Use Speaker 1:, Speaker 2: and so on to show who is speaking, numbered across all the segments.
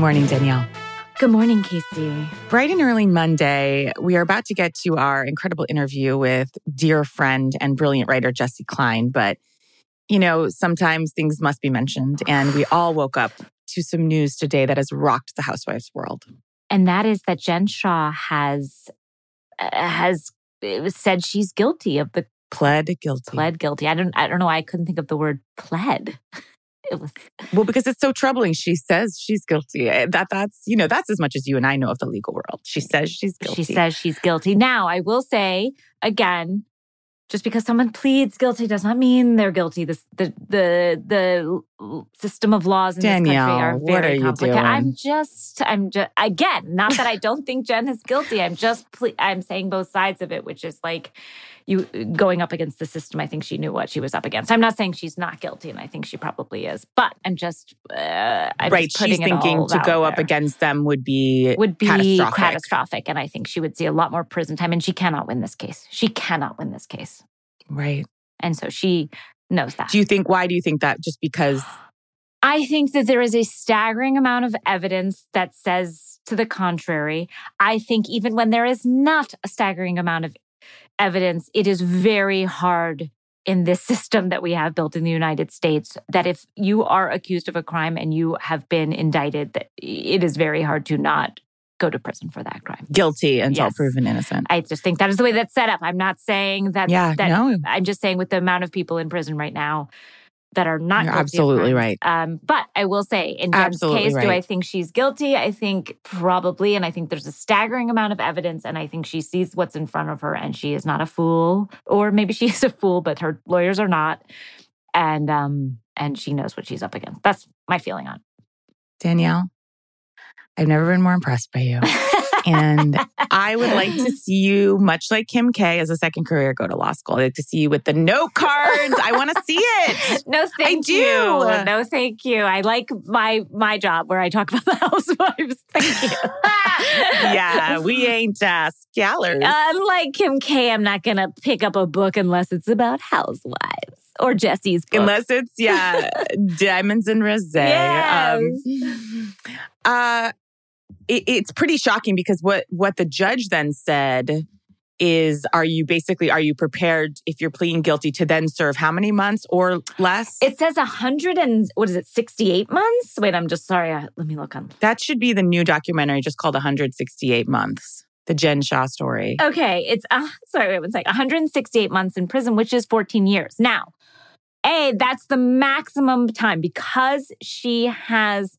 Speaker 1: Good morning, Danielle.
Speaker 2: Good morning, Casey.
Speaker 1: Bright and early Monday, we are about to get to our incredible interview with dear friend and brilliant writer Jessi Klein. But, you know, sometimes things must be mentioned. And we all woke up to some news today that has rocked the housewives world.
Speaker 2: And that is that Jen Shah has uh, has said she's guilty of the
Speaker 1: pled guilty.
Speaker 2: Pled guilty. I don't I don't know why I couldn't think of the word pled.
Speaker 1: It was well because it's so troubling. She says she's guilty. Eh, that that's you know that's as much as you and I know of the legal world. She says she's guilty.
Speaker 2: She says she's guilty. Now I will say again, just because someone pleads guilty does not mean they're guilty. The the the, the system of laws in
Speaker 1: Danielle,
Speaker 2: this country are very
Speaker 1: what are
Speaker 2: complicated.
Speaker 1: Doing?
Speaker 2: I'm just I'm just again not that I don't think Jen is guilty. I'm just ple- I'm saying both sides of it, which is like you going up against the system. I think she knew what she was up against. I'm not saying she's not guilty, and I think she probably is, but I'm just uh, I'm
Speaker 1: right.
Speaker 2: Just
Speaker 1: she's thinking to go up
Speaker 2: there.
Speaker 1: against them would be
Speaker 2: would be
Speaker 1: catastrophic.
Speaker 2: catastrophic, and I think she would see a lot more prison time. And she cannot win this case. She cannot win this case.
Speaker 1: Right.
Speaker 2: And so she knows that.
Speaker 1: Do you think? Why do you think that? Just because?
Speaker 2: I think that there is a staggering amount of evidence that says to the contrary. I think even when there is not a staggering amount of evidence, it is very hard in this system that we have built in the United States that if you are accused of a crime and you have been indicted, that it is very hard to not go to prison for that crime.
Speaker 1: Guilty until
Speaker 2: Yes.
Speaker 1: proven innocent.
Speaker 2: I just think that is the way that's set up. I'm not saying that.
Speaker 1: yeah.
Speaker 2: that
Speaker 1: no.
Speaker 2: I'm just saying with the amount of people in prison right now that are not
Speaker 1: absolutely right.
Speaker 2: Um, but I will say, in Jen's
Speaker 1: Absolutely
Speaker 2: case, do. I think she's guilty? I think probably, and I think there's a staggering amount of evidence, and I think she sees what's in front of her, and she is not a fool, or maybe she is a fool, but her lawyers are not, and um, and she knows what she's up against. That's my feeling on.
Speaker 1: Danielle, I've never been more impressed by you. and I would like to see you, much like Kim K, as a second career, go to law school. I'd like to see you with the note cards. I want to see it.
Speaker 2: No, thank
Speaker 1: do.
Speaker 2: you. No, thank you. I like my my job where I talk about the housewives. Thank you.
Speaker 1: yeah, we ain't uh, scholars.
Speaker 2: Unlike Kim K, I'm not gonna pick up a book unless it's about housewives or Jessi's book.
Speaker 1: Unless it's, yeah, diamonds and rose.
Speaker 2: Yes.
Speaker 1: Um, uh, it, it's pretty shocking because what what the judge then said is are you basically are you prepared if you're pleading guilty to then serve how many months or less
Speaker 2: it says a hundred and what is it, 68 months? Wait, I'm just sorry. I, let me look on.
Speaker 1: that should be the new documentary just called 168 months the jen shah story
Speaker 2: Okay, it's uh, sorry, wait one sec. 168 months in prison, which is 14 years. Now, A, that's the maximum time because she has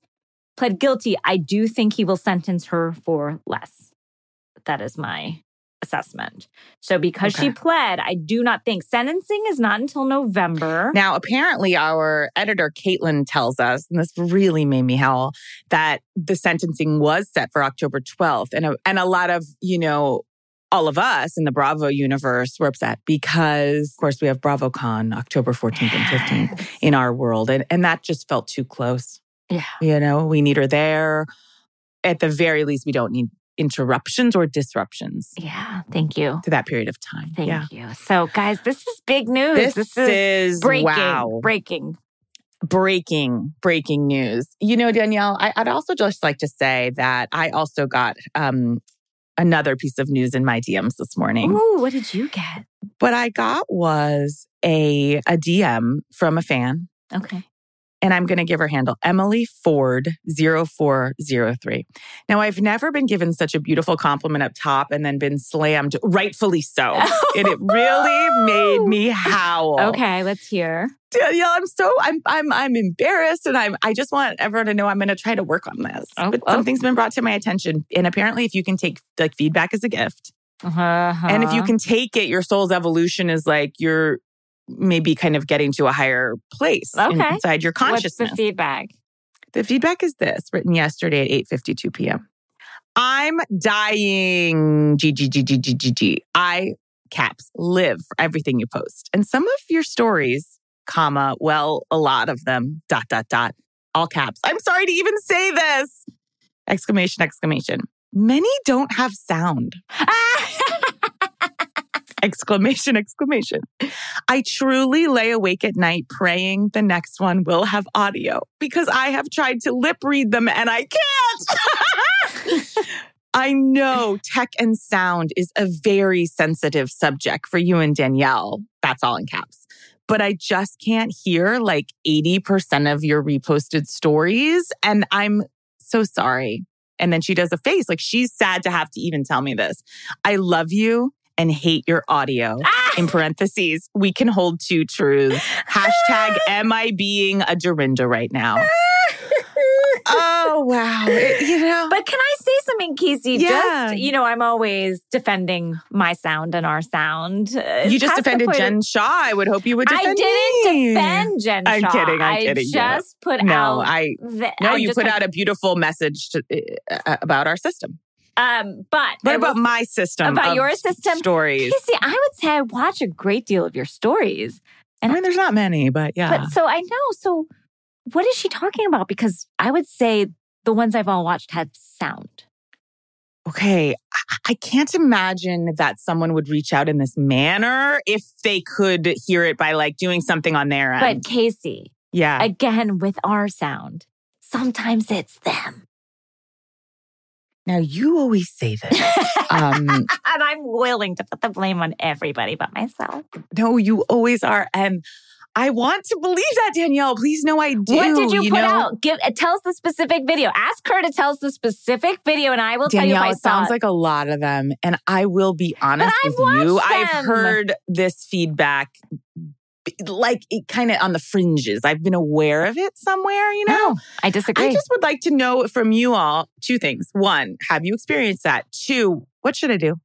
Speaker 2: pled guilty. I do think he will sentence her for less. That is my assessment. So because she pled, I do not think sentencing is not until November.
Speaker 1: now apparently our editor caitlin tells us and this really made me howl that the sentencing was set for october 12th and a, and a lot of you know all of us in the Bravo universe were upset because, of course, we have BravoCon October 14th and 15th in our world. And, and that just felt too close.
Speaker 2: Yeah.
Speaker 1: You know, we need her there. At the very least, we don't need interruptions or disruptions
Speaker 2: Yeah, thank you.
Speaker 1: to that period of time.
Speaker 2: Thank
Speaker 1: yeah.
Speaker 2: you. So, guys, this is big news.
Speaker 1: This, is,
Speaker 2: breaking.
Speaker 1: wow.
Speaker 2: Breaking.
Speaker 1: breaking breaking news you know danielle I, i'd also just like to say that i also got um another piece of news in my dms this morning
Speaker 2: Ooh, what did you get?
Speaker 1: what i got was a a dm from a fan
Speaker 2: Okay.
Speaker 1: And i'm going to give her handle emily ford 0403 now i've never been given such a beautiful compliment up top and then been slammed rightfully so and it really made me howl
Speaker 2: Okay, let's hear.
Speaker 1: Danielle, I'm so I'm I'm I'm embarrassed, and I'm I just want everyone to know I'm going to try to work on this.
Speaker 2: Oh,
Speaker 1: but
Speaker 2: oh.
Speaker 1: something's been brought to my attention, and apparently, if you can take like feedback as a gift,
Speaker 2: Uh-huh.
Speaker 1: and if you can take it, your soul's evolution is like you're maybe kind of getting to a higher place
Speaker 2: Okay.
Speaker 1: inside your consciousness.
Speaker 2: What's the feedback?
Speaker 1: The feedback is this, written yesterday at 8:52 p.m. I'm dying. G G G G G G G. I caps live for everything you post. And some of your stories, comma, well, a lot of them, dot dot dot, all caps. I'm sorry to even say this. Exclamation exclamation. Many don't have sound. Exclamation exclamation. I truly lay awake at night praying the next one will have audio because I have tried to lip read them and I can't. I know tech and sound is a very sensitive subject for you and Danielle. That's all in caps. But I just can't hear like 80% of your reposted stories. And I'm so sorry. And then she does a face like she's sad to have to even tell me this. I love you and hate your audio.
Speaker 2: Ah!
Speaker 1: In parentheses, we can hold two truths. Hashtag am I being a Dorinda right now? Oh, wow. It- you know,
Speaker 2: But can I say something, Casey?
Speaker 1: Yeah.
Speaker 2: Just, you know, I'm always defending my sound and our sound. Uh,
Speaker 1: you just defended
Speaker 2: point of-
Speaker 1: Jen Shah. I would hope you would defend
Speaker 2: I didn't
Speaker 1: me.
Speaker 2: defend Jen
Speaker 1: I'm
Speaker 2: Shah.
Speaker 1: kidding, I'm
Speaker 2: I
Speaker 1: kidding,
Speaker 2: just put
Speaker 1: No,
Speaker 2: out.
Speaker 1: I
Speaker 2: the,
Speaker 1: no.
Speaker 2: I
Speaker 1: You put out a beautiful message to, uh, about our system.
Speaker 2: Um, but
Speaker 1: What about
Speaker 2: will-
Speaker 1: my system?
Speaker 2: about your system?
Speaker 1: stories?
Speaker 2: Casey? I would say I watch a great deal of your stories.
Speaker 1: I mean, there's not many, but yeah.
Speaker 2: But so I know. So what is she talking about? Because I would say the ones I've all watched had sound.
Speaker 1: okay, I, I can't imagine that someone would reach out in this manner if they could hear it by like doing something on their end.
Speaker 2: But Casey,
Speaker 1: yeah,
Speaker 2: again with our sound, sometimes it's them.
Speaker 1: Now you always say this. um,
Speaker 2: and I'm willing to put the blame on everybody but myself.
Speaker 1: no, you always are, and I want to believe that Danielle. Please, no, I do.
Speaker 2: what did you, put
Speaker 1: know?
Speaker 2: out? Give uh, tell us the specific video. Ask her to tell us the specific video, and I will
Speaker 1: Danielle,
Speaker 2: tell you if I
Speaker 1: it sounds
Speaker 2: it.
Speaker 1: like a lot of them. And I will be honest
Speaker 2: I've
Speaker 1: with you.
Speaker 2: watched
Speaker 1: I've heard this feedback like it kind of on the fringes. I've been aware of it somewhere, you know?
Speaker 2: No, I disagree.
Speaker 1: I just would like to know from you all two things. One, have you experienced that? Two, what should I do?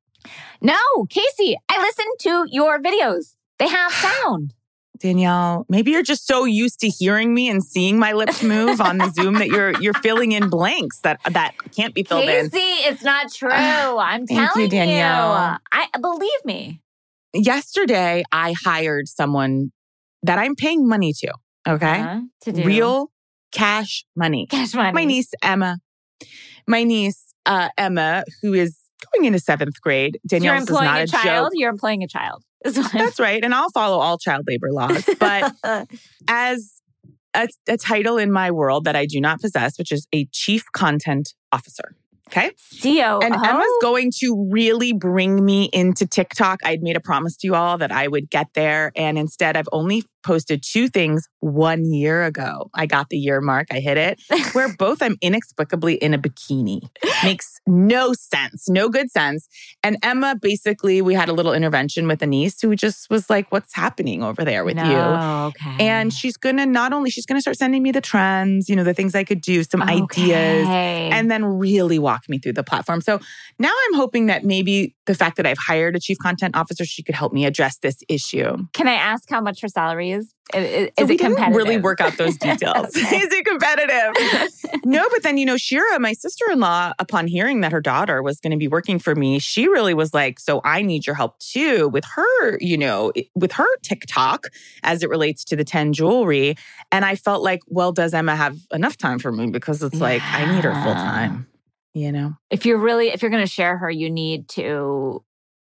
Speaker 2: no, Casey, I listen to your videos. They have sound.
Speaker 1: Danielle, maybe you're just so used to hearing me and seeing my lips move on the Zoom that you're you're filling in blanks that that can't be filled in.
Speaker 2: Casey, it's not true. I'm
Speaker 1: Thank you,
Speaker 2: telling
Speaker 1: Danielle.
Speaker 2: I believe me.
Speaker 1: Yesterday, I hired someone that I'm paying money to. Okay.
Speaker 2: Uh, to do
Speaker 1: real cash money.
Speaker 2: cash money.
Speaker 1: My niece Emma, my niece uh, Emma, who is going into seventh grade.
Speaker 2: You're
Speaker 1: Danielle, is
Speaker 2: employing
Speaker 1: not
Speaker 2: a,
Speaker 1: a
Speaker 2: child.
Speaker 1: joke.
Speaker 2: You're employing a child. Is what I'm-
Speaker 1: That's right, and I'll follow all child labor laws. But as a, a title in my world that I do not possess, which is a chief content officer. Okay.
Speaker 2: CO.
Speaker 1: And Emma's going to really bring me into TikTok. I'd made a promise to you all that I would get there. And instead, I've only posted two things one year ago. I got the year mark, I hit it, where both I'm inexplicably in a bikini. Makes no sense, no good sense. And Emma, basically, we had a little intervention with a niece who just was like, What's happening over there with you?
Speaker 2: Okay.
Speaker 1: And she's gonna not only, she's gonna start sending me the trends, you know, the things I could do, some ideas and then really walk me through the platform. So now I'm hoping that maybe the fact that I've hired a chief content officer, she could help me address this issue.
Speaker 2: can I ask how much her salary is? I- I- Is,
Speaker 1: So
Speaker 2: it competitive?
Speaker 1: really work out those details.
Speaker 2: Okay.
Speaker 1: Is it competitive? no, but then, you know, Shira, my sister in law, upon hearing that her daughter was going to be working for me, she really was like, So I need your help too with her, you know, with her TikTok as it relates to the 10 jewelry. And I felt like, well, does Emma have enough time for me? Because it's like, I need her full time, you know?
Speaker 2: if you're really if you're going to share her, you need to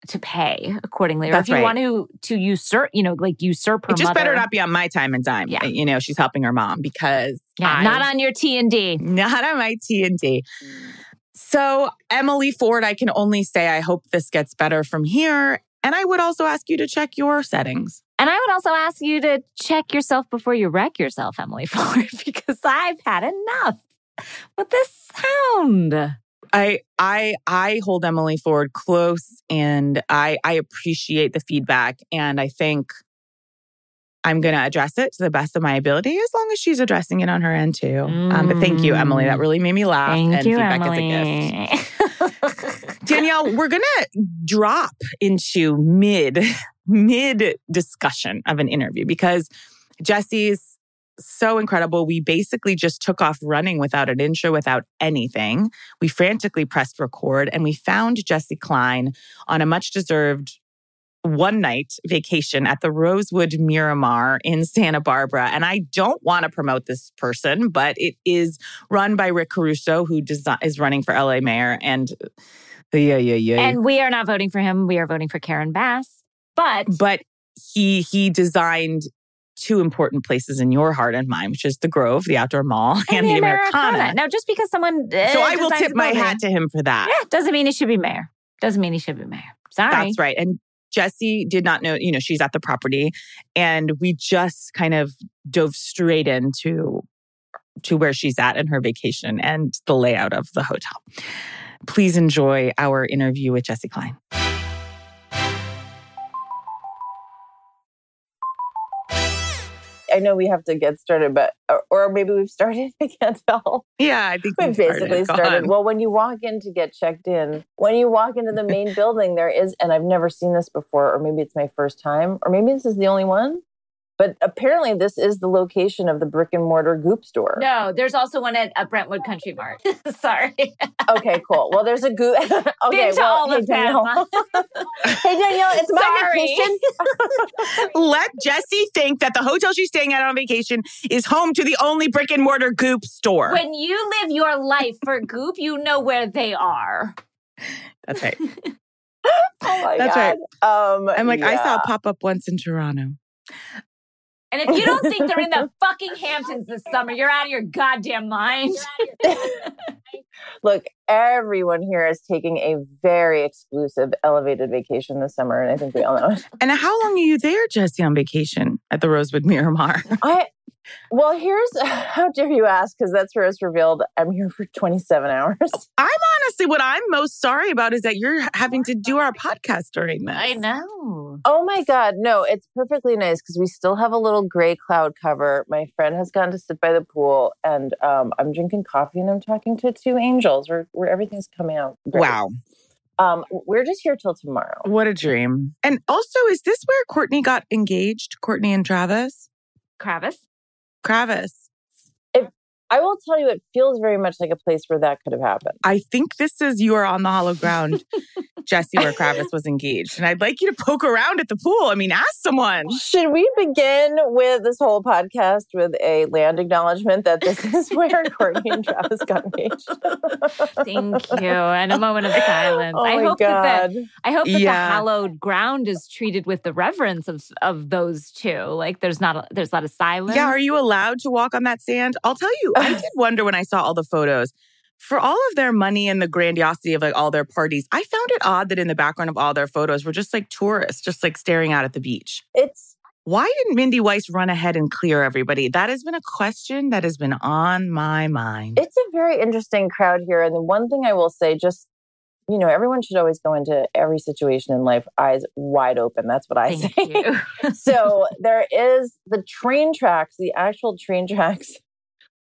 Speaker 2: to pay accordingly. Or if you
Speaker 1: right.
Speaker 2: want to to usurp, you know, like usurp her
Speaker 1: It just
Speaker 2: mother.
Speaker 1: better not be on my time and dime.
Speaker 2: Yeah.
Speaker 1: Eh, you know, she's helping her mom because
Speaker 2: Yeah,
Speaker 1: I-
Speaker 2: not on your T and D.
Speaker 1: not on my T and D. So Emily Ford, I can only say I hope this gets better from here. And I would also ask you to check your settings.
Speaker 2: And I would also ask you to check yourself before you wreck yourself, Emily Ford, because I've had enough with this sound.
Speaker 1: I I I hold Emily Ford close and I I appreciate the feedback and I think I'm going to address it to the best of my ability as long as she's addressing it on her end too. Um, but thank you, Emily. That really made me laugh.
Speaker 2: Thank
Speaker 1: and
Speaker 2: you,
Speaker 1: feedback
Speaker 2: Emily.
Speaker 1: is a gift. Danielle, we're going to drop into mid mid discussion of an interview because Jessi's so incredible. We basically just took off running without an intro, without anything. We frantically pressed record and we found Jessi Klein on a much deserved one night vacation at the Rosewood Miramar in Santa Barbara. And I don't want to promote this person, but it is run by Rick Caruso, who desi- is running for LA mayor. And yeah, yeah, yeah.
Speaker 2: and we are not voting for him. We are voting for Karen Bass. But
Speaker 1: but he he designed two important places in your heart and mind, which is the Grove, the outdoor mall, and,
Speaker 2: And
Speaker 1: the Americana.
Speaker 2: Americana. Now, just because someone uh,
Speaker 1: So I will tip my hat to him for that.
Speaker 2: Yeah, doesn't mean he should be mayor. Doesn't mean he should be mayor. Sorry.
Speaker 1: That's right. And Jessi did not know, you know, she's at the property and we just kind of dove straight into to where she's at in her vacation and the layout of the hotel. Please enjoy our interview with Jessi Klein.
Speaker 3: I know we have to get started, but or, or maybe we've started. I can't tell.
Speaker 1: Yeah, I think
Speaker 3: We've
Speaker 1: we've
Speaker 3: basically
Speaker 1: Go
Speaker 3: started. Well, when you walk in to get checked in, when you walk into the main building, there is, and I've never seen this before, or maybe it's my first time, or maybe this is the only one. But apparently, this is the location of the brick and mortar Goop store.
Speaker 2: No, there's also one at, at Brentwood Country Mart. Sorry.
Speaker 3: Okay, cool. Well, there's a Goop. okay,
Speaker 2: Been to
Speaker 3: well,
Speaker 2: all
Speaker 3: hey,
Speaker 2: of them.
Speaker 3: Danielle. hey Danielle, it's my
Speaker 2: Sorry.
Speaker 3: vacation.
Speaker 1: Let Jesse think that the hotel she's staying at on vacation is home to the only brick and mortar goop store.
Speaker 2: When you live your life for Goop, you know where they are.
Speaker 1: That's right.
Speaker 3: Oh my god.
Speaker 1: That's
Speaker 3: god. Um,
Speaker 1: I'm like, I saw
Speaker 3: yeah.
Speaker 1: it pop up once in Toronto.
Speaker 2: And if you don't think they're in the fucking Hamptons this summer, you're out of your goddamn mind.
Speaker 3: Look, everyone here is taking a very exclusive elevated vacation this summer, and I think we all know it.
Speaker 1: And how long are you there, Jessi, on vacation at the Rosewood Miramar?
Speaker 3: I well, here's how dare you ask, because that's where it's revealed. I'm here for 27 hours.
Speaker 1: I'm honestly, what I'm most sorry about is that you're having to do our podcast during this.
Speaker 2: I know.
Speaker 3: Oh my God, no, it's perfectly nice because we still have a little gray cloud cover. My friend has gone to sit by the pool, and um, I'm drinking coffee and I'm talking to two angels where, where everything's coming out. great.
Speaker 1: Wow.
Speaker 3: Um, we're just here till tomorrow.
Speaker 1: What a dream. And also, is this where Courtney got engaged? Courtney and Travis?
Speaker 2: Kravis?
Speaker 1: Kravis.
Speaker 3: I will tell you, it feels very much like a place where that could have happened.
Speaker 1: I think this is you are on the hollow ground, Jessi, where Kravis was engaged. And I'd like you to poke around at the pool. I mean, ask someone.
Speaker 3: Should we begin with this whole podcast with a land acknowledgement that this is where Courtney and Travis got engaged?
Speaker 2: Thank you. And a moment of silence.
Speaker 3: Oh
Speaker 2: I
Speaker 3: my
Speaker 2: hope that the I hope that
Speaker 1: Yeah.
Speaker 2: the hallowed ground is treated with the reverence of of those two. Like there's not a, there's a lot of silence.
Speaker 1: Yeah, are you allowed to walk on that sand? I'll tell you, I did wonder when I saw all the photos. For all of their money and the grandiosity of like all their parties, I found it odd that in the background of all their photos were just like tourists, just like staring out at the beach.
Speaker 3: It's
Speaker 1: Why didn't Mindy Weiss run ahead and clear everybody? That has been a question that has been on my mind.
Speaker 3: it's a very interesting crowd here. And the one thing I will say, just you know, everyone should always go into every situation in life eyes wide open. That's what I
Speaker 2: Thank
Speaker 3: say.
Speaker 2: you.
Speaker 3: so there is the train tracks, the actual train tracks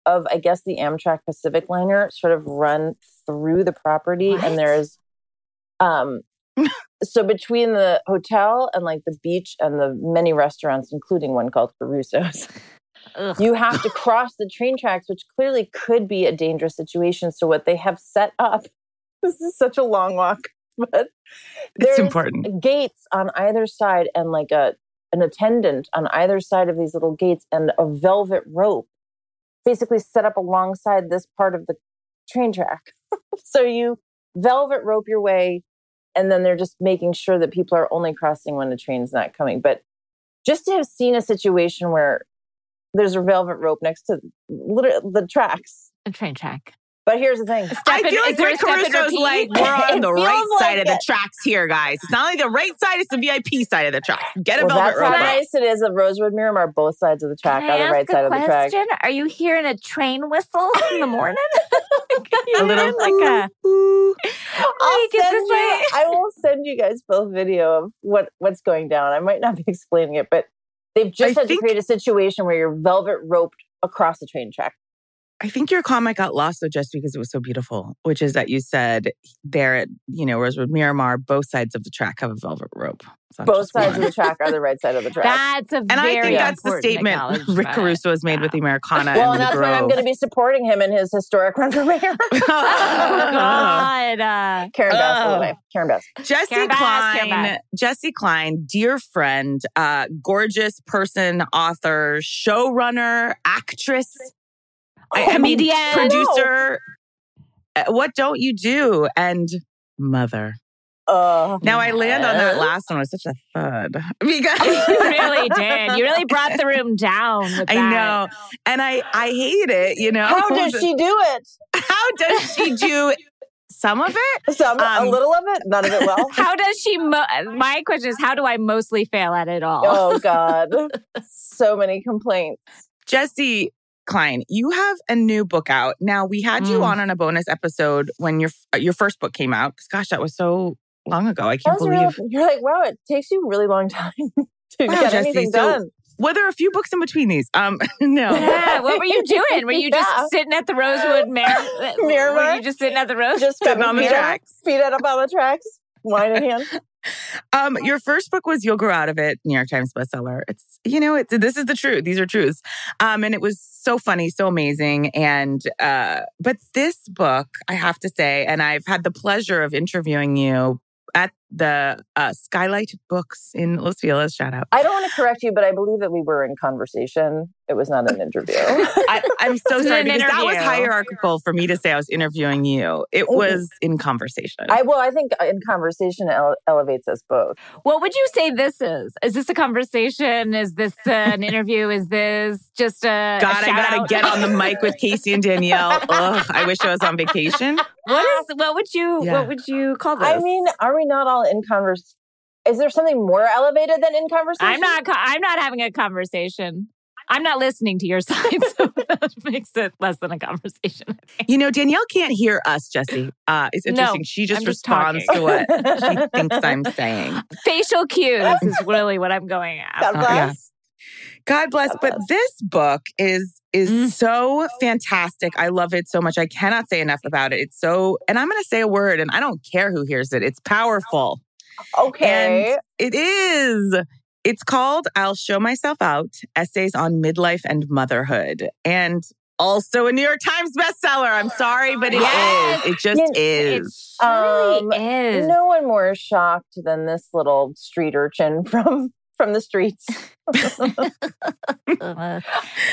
Speaker 3: of I guess the Amtrak Pacific liner sort of run through the property
Speaker 2: What?
Speaker 3: and there's um so between the hotel and like the beach and the many restaurants including one called Caruso's
Speaker 2: Ugh.
Speaker 3: you have to cross the train tracks which clearly could be a dangerous situation so what they have set up this is such a long walk but
Speaker 1: It's important.
Speaker 3: gates on either side and like a an attendant on either side of these little gates and a velvet rope basically set up alongside this part of the train track. So you velvet rope your way and then they're just making sure that people are only crossing when the train's not coming. But just to have seen a situation where there's a velvet rope next to literally the tracks.
Speaker 2: A train track.
Speaker 3: But here's the thing
Speaker 1: I
Speaker 2: Step in-
Speaker 1: feel like
Speaker 2: is there a
Speaker 1: Rick Caruso's like, we're on the
Speaker 3: feels
Speaker 1: right side
Speaker 3: like
Speaker 1: of the tracks here, guys. It's not only the right side, it's the VIP side of the track. Get a
Speaker 3: well,
Speaker 1: velvet
Speaker 3: that's
Speaker 1: rope.
Speaker 3: how
Speaker 1: up.
Speaker 3: nice it is at Rosewood Mirror. Miramar both sides of the track
Speaker 2: Can
Speaker 3: are
Speaker 2: I
Speaker 3: the right
Speaker 2: a
Speaker 3: side of the track
Speaker 2: question? Are you hearing a train whistle in the morning?
Speaker 1: A little
Speaker 2: like a
Speaker 1: ooh.
Speaker 3: I'll
Speaker 2: Like,
Speaker 3: send
Speaker 2: this
Speaker 3: you, I will send you guys both video of what what's going down. I might not be explaining it, but they've just
Speaker 1: I
Speaker 3: had
Speaker 1: think-
Speaker 3: to create a situation where you're velvet roped across the train track.
Speaker 1: I think your comment got lost though, just because it was so beautiful, which is that you said there at, you know, Rosewood Miramar, both sides of the track have a velvet rope.
Speaker 3: Both sides
Speaker 1: one.
Speaker 3: of the track are the right side of the track.
Speaker 2: That's a
Speaker 1: And I
Speaker 2: very
Speaker 1: think that's the
Speaker 2: important
Speaker 1: statement Rick. Caruso has made with the Americana
Speaker 3: well,
Speaker 1: and
Speaker 3: and
Speaker 1: the
Speaker 3: that's why I'm going to be supporting him in his historic run for mayor.
Speaker 2: Oh God! Uh,
Speaker 3: Karen Bass, by
Speaker 1: Oh.
Speaker 3: the way. Karen Bass.
Speaker 1: Jessi
Speaker 2: Karen Bass,
Speaker 1: Klein,
Speaker 2: Karen Bass.
Speaker 1: Jessi Klein, dear friend, uh, gorgeous person, author, showrunner, actress, I- I mean,
Speaker 2: Comedian.
Speaker 1: producer. Uh, What don't you do? And mother.
Speaker 3: Oh,
Speaker 1: Now I land on that last one with such a thud because
Speaker 2: you really did. You really brought the room down. With
Speaker 1: I know, and I I hate it. You know,
Speaker 3: How does she do it?
Speaker 1: How does she do some of it?
Speaker 3: Some,
Speaker 1: Um,
Speaker 3: a little of it, none of it well.
Speaker 2: How does she? Mo- My question is, how do I mostly fail at it all?
Speaker 3: oh God, so many complaints.
Speaker 1: Jessi Klein, you have a new book out. Now we had you
Speaker 2: Mm.
Speaker 1: on on a bonus episode when your your first book came out. 'Cause gosh, that was so long ago. I can't
Speaker 3: was real-
Speaker 1: believe.
Speaker 3: you're like, wow, it takes you a really long time to
Speaker 1: Wow,
Speaker 3: get
Speaker 1: Jessi,
Speaker 3: anything
Speaker 1: so-
Speaker 3: done.
Speaker 1: Were there a few books in between these? Um, no.
Speaker 2: Yeah, what were you doing? Were you
Speaker 3: Yeah.
Speaker 2: just sitting at the Rosewood Mar-
Speaker 3: Miramar?
Speaker 2: Were you just sitting at the Rose?
Speaker 3: Just
Speaker 1: Sitting on the tracks.
Speaker 3: Up, feet up on the tracks, wine in hand.
Speaker 1: Um, your first book was "You'll Grow Out of It," New York Times bestseller. It's you know, it's this is the truth. These are truths. Um, and it was so funny, so amazing. And uh, but this book, I have to say, and I've had the pleasure of interviewing you at the uh, Skylight Books in Los Feliz. Shout out.
Speaker 3: I don't want to correct you, but I believe that we were in conversation. It was not an interview.
Speaker 1: I, I'm so sorry
Speaker 2: an
Speaker 1: because that was hierarchical for me to say I was interviewing you. It was in conversation.
Speaker 3: I well, I think in conversation ele- elevates us both.
Speaker 2: What would you say this is? Is this a conversation? Is this uh, an interview? Is this just a
Speaker 1: God,
Speaker 2: a
Speaker 1: I
Speaker 2: shout
Speaker 1: gotta
Speaker 2: out?
Speaker 1: get on the mic with Casey and Danielle. Ugh, I wish I was on vacation.
Speaker 2: What is? What would you?
Speaker 1: Yeah.
Speaker 2: What would you call this?
Speaker 3: I mean, are we not all in converse? Is there something more elevated than in conversation?
Speaker 2: I'm not. I'm not having a conversation. I'm not listening to your side, so that makes it less than a conversation.
Speaker 1: You know, Danielle can't hear us, Jesse. Uh, it's
Speaker 2: No,
Speaker 1: interesting. she just
Speaker 2: I'm just
Speaker 1: responds to what she thinks I'm saying.
Speaker 2: Facial cues is really what I'm going
Speaker 3: God
Speaker 2: at.
Speaker 1: Uh, yeah.
Speaker 3: bless.
Speaker 1: God bless. But this book is is
Speaker 2: Mm.
Speaker 1: so fantastic. I love it so much. I cannot say enough about it. It's so, and I'm going to say a word, and I don't care who hears it. It's powerful.
Speaker 3: Okay.
Speaker 1: And it is. It's called I'll Show Myself Out Essays on Midlife and Motherhood. And also a New York Times bestseller. I'm sorry, but it is.
Speaker 2: Yes.
Speaker 1: It just
Speaker 3: Yeah,
Speaker 1: is.
Speaker 2: It really
Speaker 3: Um,
Speaker 2: is.
Speaker 3: no one more shocked than this little street urchin from from the streets.
Speaker 2: Uh,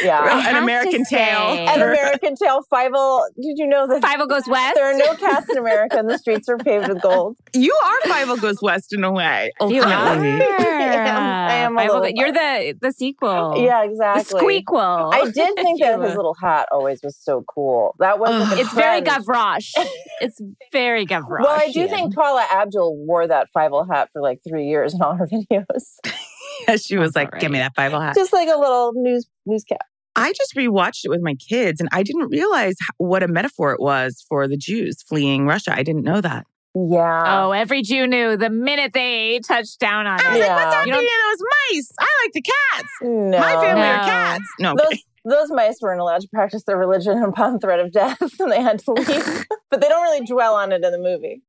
Speaker 3: Yeah.
Speaker 1: An American Tale.
Speaker 2: say-
Speaker 3: An American Tale. Five Did you know that
Speaker 2: Fievel goes west.
Speaker 3: there are no cats in America and the streets are paved with gold?
Speaker 1: You are Fievel Goes West in a way.
Speaker 2: You are.
Speaker 1: ultimately.
Speaker 3: I am a
Speaker 2: Five O-
Speaker 3: little-
Speaker 2: You're the the sequel.
Speaker 3: Yeah, exactly.
Speaker 2: The
Speaker 3: exactly.
Speaker 2: squeakquel.
Speaker 3: I did think that
Speaker 2: You-
Speaker 3: his little hat always was so cool. That was
Speaker 1: Ugh.
Speaker 3: like a
Speaker 2: It's very. Gavroche. It's very Gavroche.
Speaker 3: Well, I do think Paula Abdul wore that Fievel hat for like three years in all her videos.
Speaker 1: she was
Speaker 2: That's
Speaker 1: like,
Speaker 2: all
Speaker 1: give me
Speaker 2: right.
Speaker 1: that Fievel hat.
Speaker 3: Just like a little news newscast.
Speaker 1: I just rewatched it with my kids and I didn't realize what a metaphor it was for the Jews fleeing Russia. I didn't know that.
Speaker 3: Yeah.
Speaker 2: Oh, every Jew knew the minute they touched down on
Speaker 1: I was
Speaker 2: it.
Speaker 1: like,
Speaker 3: Yeah.
Speaker 1: what's
Speaker 2: You
Speaker 1: happening to those mice? I like the cats.
Speaker 3: no.
Speaker 1: My family are cats. No,
Speaker 3: Those
Speaker 1: kidding.
Speaker 3: those mice weren't allowed to practice their religion upon threat of death, and they had to leave. but they don't really dwell on it in the movie.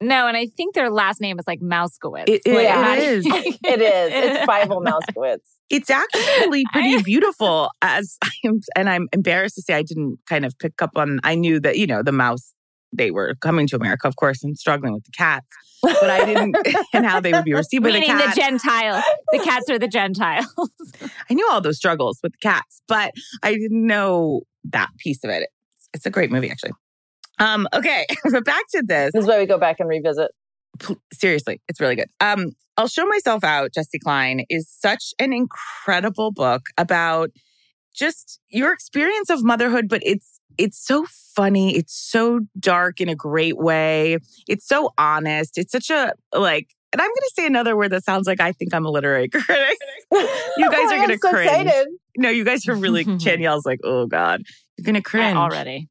Speaker 2: No, and I think their last name is like Mousekewitz.
Speaker 1: It, it,
Speaker 2: like,
Speaker 3: it
Speaker 2: I,
Speaker 1: is.
Speaker 3: it is. It's Fievel Mousekewitz.
Speaker 1: It's actually pretty beautiful. As I'm, and I'm embarrassed to say, I didn't kind of pick up on. I knew that you know the mouse. They were coming to America, of course, and struggling with the cats. But I didn't, and how they would be received by the
Speaker 2: Meaning the
Speaker 1: cats.
Speaker 2: Gentile. The cats are the Gentiles.
Speaker 1: I knew all those struggles with the cats, but I didn't know that piece of it. It's, it's a great movie, actually. Um, okay, but back to this.
Speaker 3: This is why we go back and revisit.
Speaker 1: Seriously, it's really good. Um, I'll show myself out. Jessi Klein is such an incredible book about just your experience of motherhood, but it's it's so funny. It's so dark in a great way. It's so honest. It's such a like. And I'm going to say another word that sounds like I think I'm a literary critic. You guys are gonna
Speaker 3: so
Speaker 1: cringe.
Speaker 3: excited.
Speaker 1: No, you guys are really. Danielle's like, oh god, you're gonna cringe
Speaker 2: Already.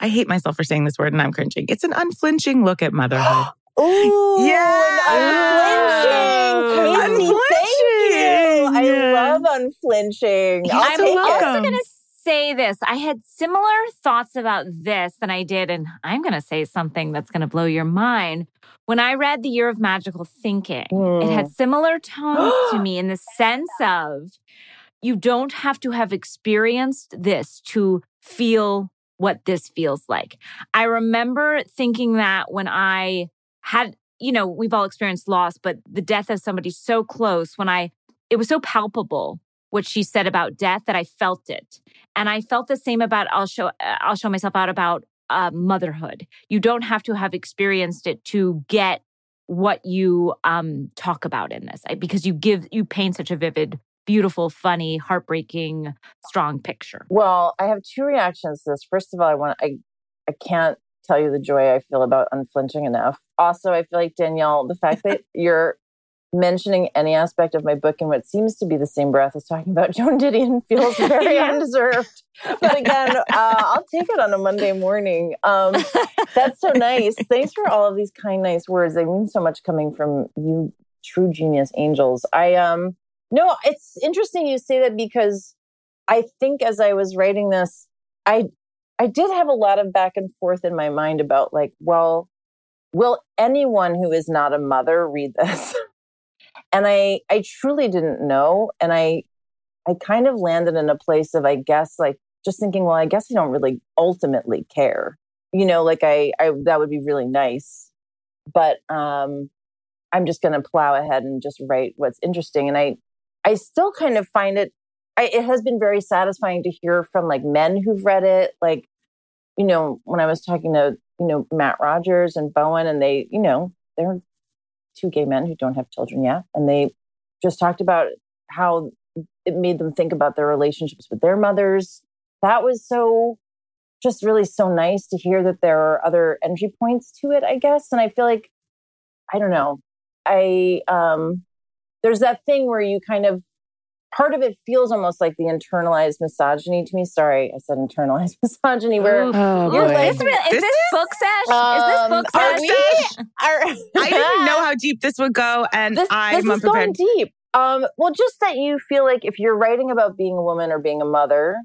Speaker 1: I hate myself for saying this word, and I'm cringing. It's an unflinching look at motherhood.
Speaker 3: Ooh,
Speaker 1: Yeah.
Speaker 3: an unflinching. Casey,
Speaker 1: Unflinching.
Speaker 3: thank you. I love unflinching.
Speaker 1: You're
Speaker 3: I'll
Speaker 1: so
Speaker 3: take
Speaker 1: welcome.
Speaker 2: also going to say this. I had similar thoughts about this than I did, and I'm going to say something that's going to blow your mind. When I read The Year of Magical Thinking, it
Speaker 3: Mm.
Speaker 2: had similar tones to me in the sense of you don't have to have experienced this to feel what this feels like. I remember thinking that when I had, you know, we've all experienced loss, but the death of somebody so close, when I, it was so palpable what she said about death that I felt it. And I felt the same about, I'll show, uh, I'll show myself out about uh, motherhood. You don't have to have experienced it to get what you um, talk about in this because you give you paint such a vivid beautiful funny heartbreaking strong picture
Speaker 3: well i have two reactions to this first of all i want i i can't tell you the joy i feel about unflinching enough also i feel like danielle the fact that you're mentioning any aspect of my book in what seems to be the same breath as talking about Joan Didion feels very yeah. undeserved. But again, uh, I'll take it on a Monday morning. Um, that's so nice. Thanks for all of these kind, nice words. They mean so much coming from you, true genius angels. I um no, it's interesting you say that because I think as I was writing this, I I did have a lot of back and forth in my mind about like, well, will anyone who is not a mother read this? and i i truly didn't know and i i kind of landed in a place of i guess like just thinking well i guess i don't really ultimately care you know like i i that would be really nice but um i'm just going to plow ahead and just write what's interesting and i i still kind of find it I, it has been very satisfying to hear from like men who've read it like you know when i was talking to you know matt rogers and bowen and they you know they're two gay men who don't have children yet. And they just talked about how it made them think about their relationships with their mothers. That was so just really so nice to hear that there are other entry points to it, I guess. And I feel like, I don't know, I, um, there's that thing where you kind of part of it feels almost like the internalized misogyny to me. Sorry, I said internalized misogyny. Where
Speaker 2: oh, you're like, is, this, is this book sesh? Um, is this um, book sesh?
Speaker 1: We, are, I didn't know how deep this would go, and
Speaker 3: this,
Speaker 1: I'm
Speaker 3: this is going deep. Um, well, just that you feel like if you're writing about being a woman or being a mother,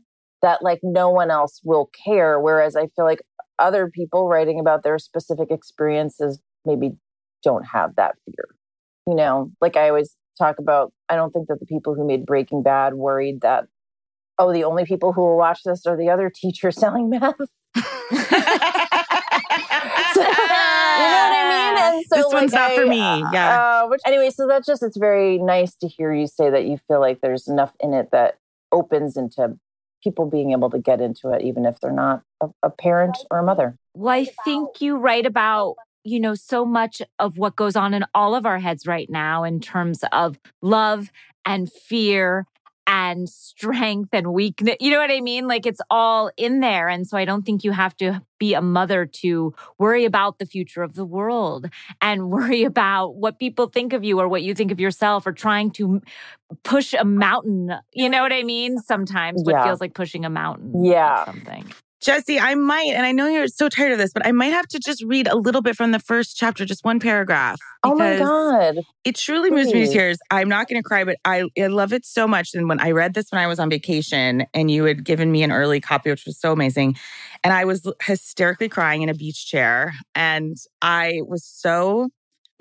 Speaker 3: that like no one else will care. Whereas I feel like other people writing about their specific experiences maybe don't have that fear. You know, like I always talk about I don't think that the people who made Breaking Bad worried that oh the only people who will watch this are the other teachers selling meth. so, you know what I mean?
Speaker 1: And so this like, one's not I, for me. Yeah.
Speaker 3: Uh, which, anyway, so that's just it's very nice to hear you say that you feel like there's enough in it that opens into people being able to get into it, even if they're not a, a parent or a mother.
Speaker 2: Well, I think you write about you know, so much of what goes on in all of our heads right now in terms of love and fear and strength and weakness. You know what I mean? Like it's all in there. And so I don't think you have to be a mother to worry about the future of the world and worry about what people think of you or what you think of yourself or trying to push a mountain. You know what I mean? Sometimes what yeah. feels like pushing a mountain.
Speaker 3: Yeah.
Speaker 2: Something.
Speaker 1: Jessi, I might, and I know you're so tired of this, but I might have to just read a little bit from the first chapter, just one paragraph.
Speaker 3: Oh my God.
Speaker 1: It truly Please. moves me to tears. I'm not going to cry, but I, I love it so much. And when I read this when I was on vacation and you had given me an early copy, which was so amazing, and I was hysterically crying in a beach chair. And I was so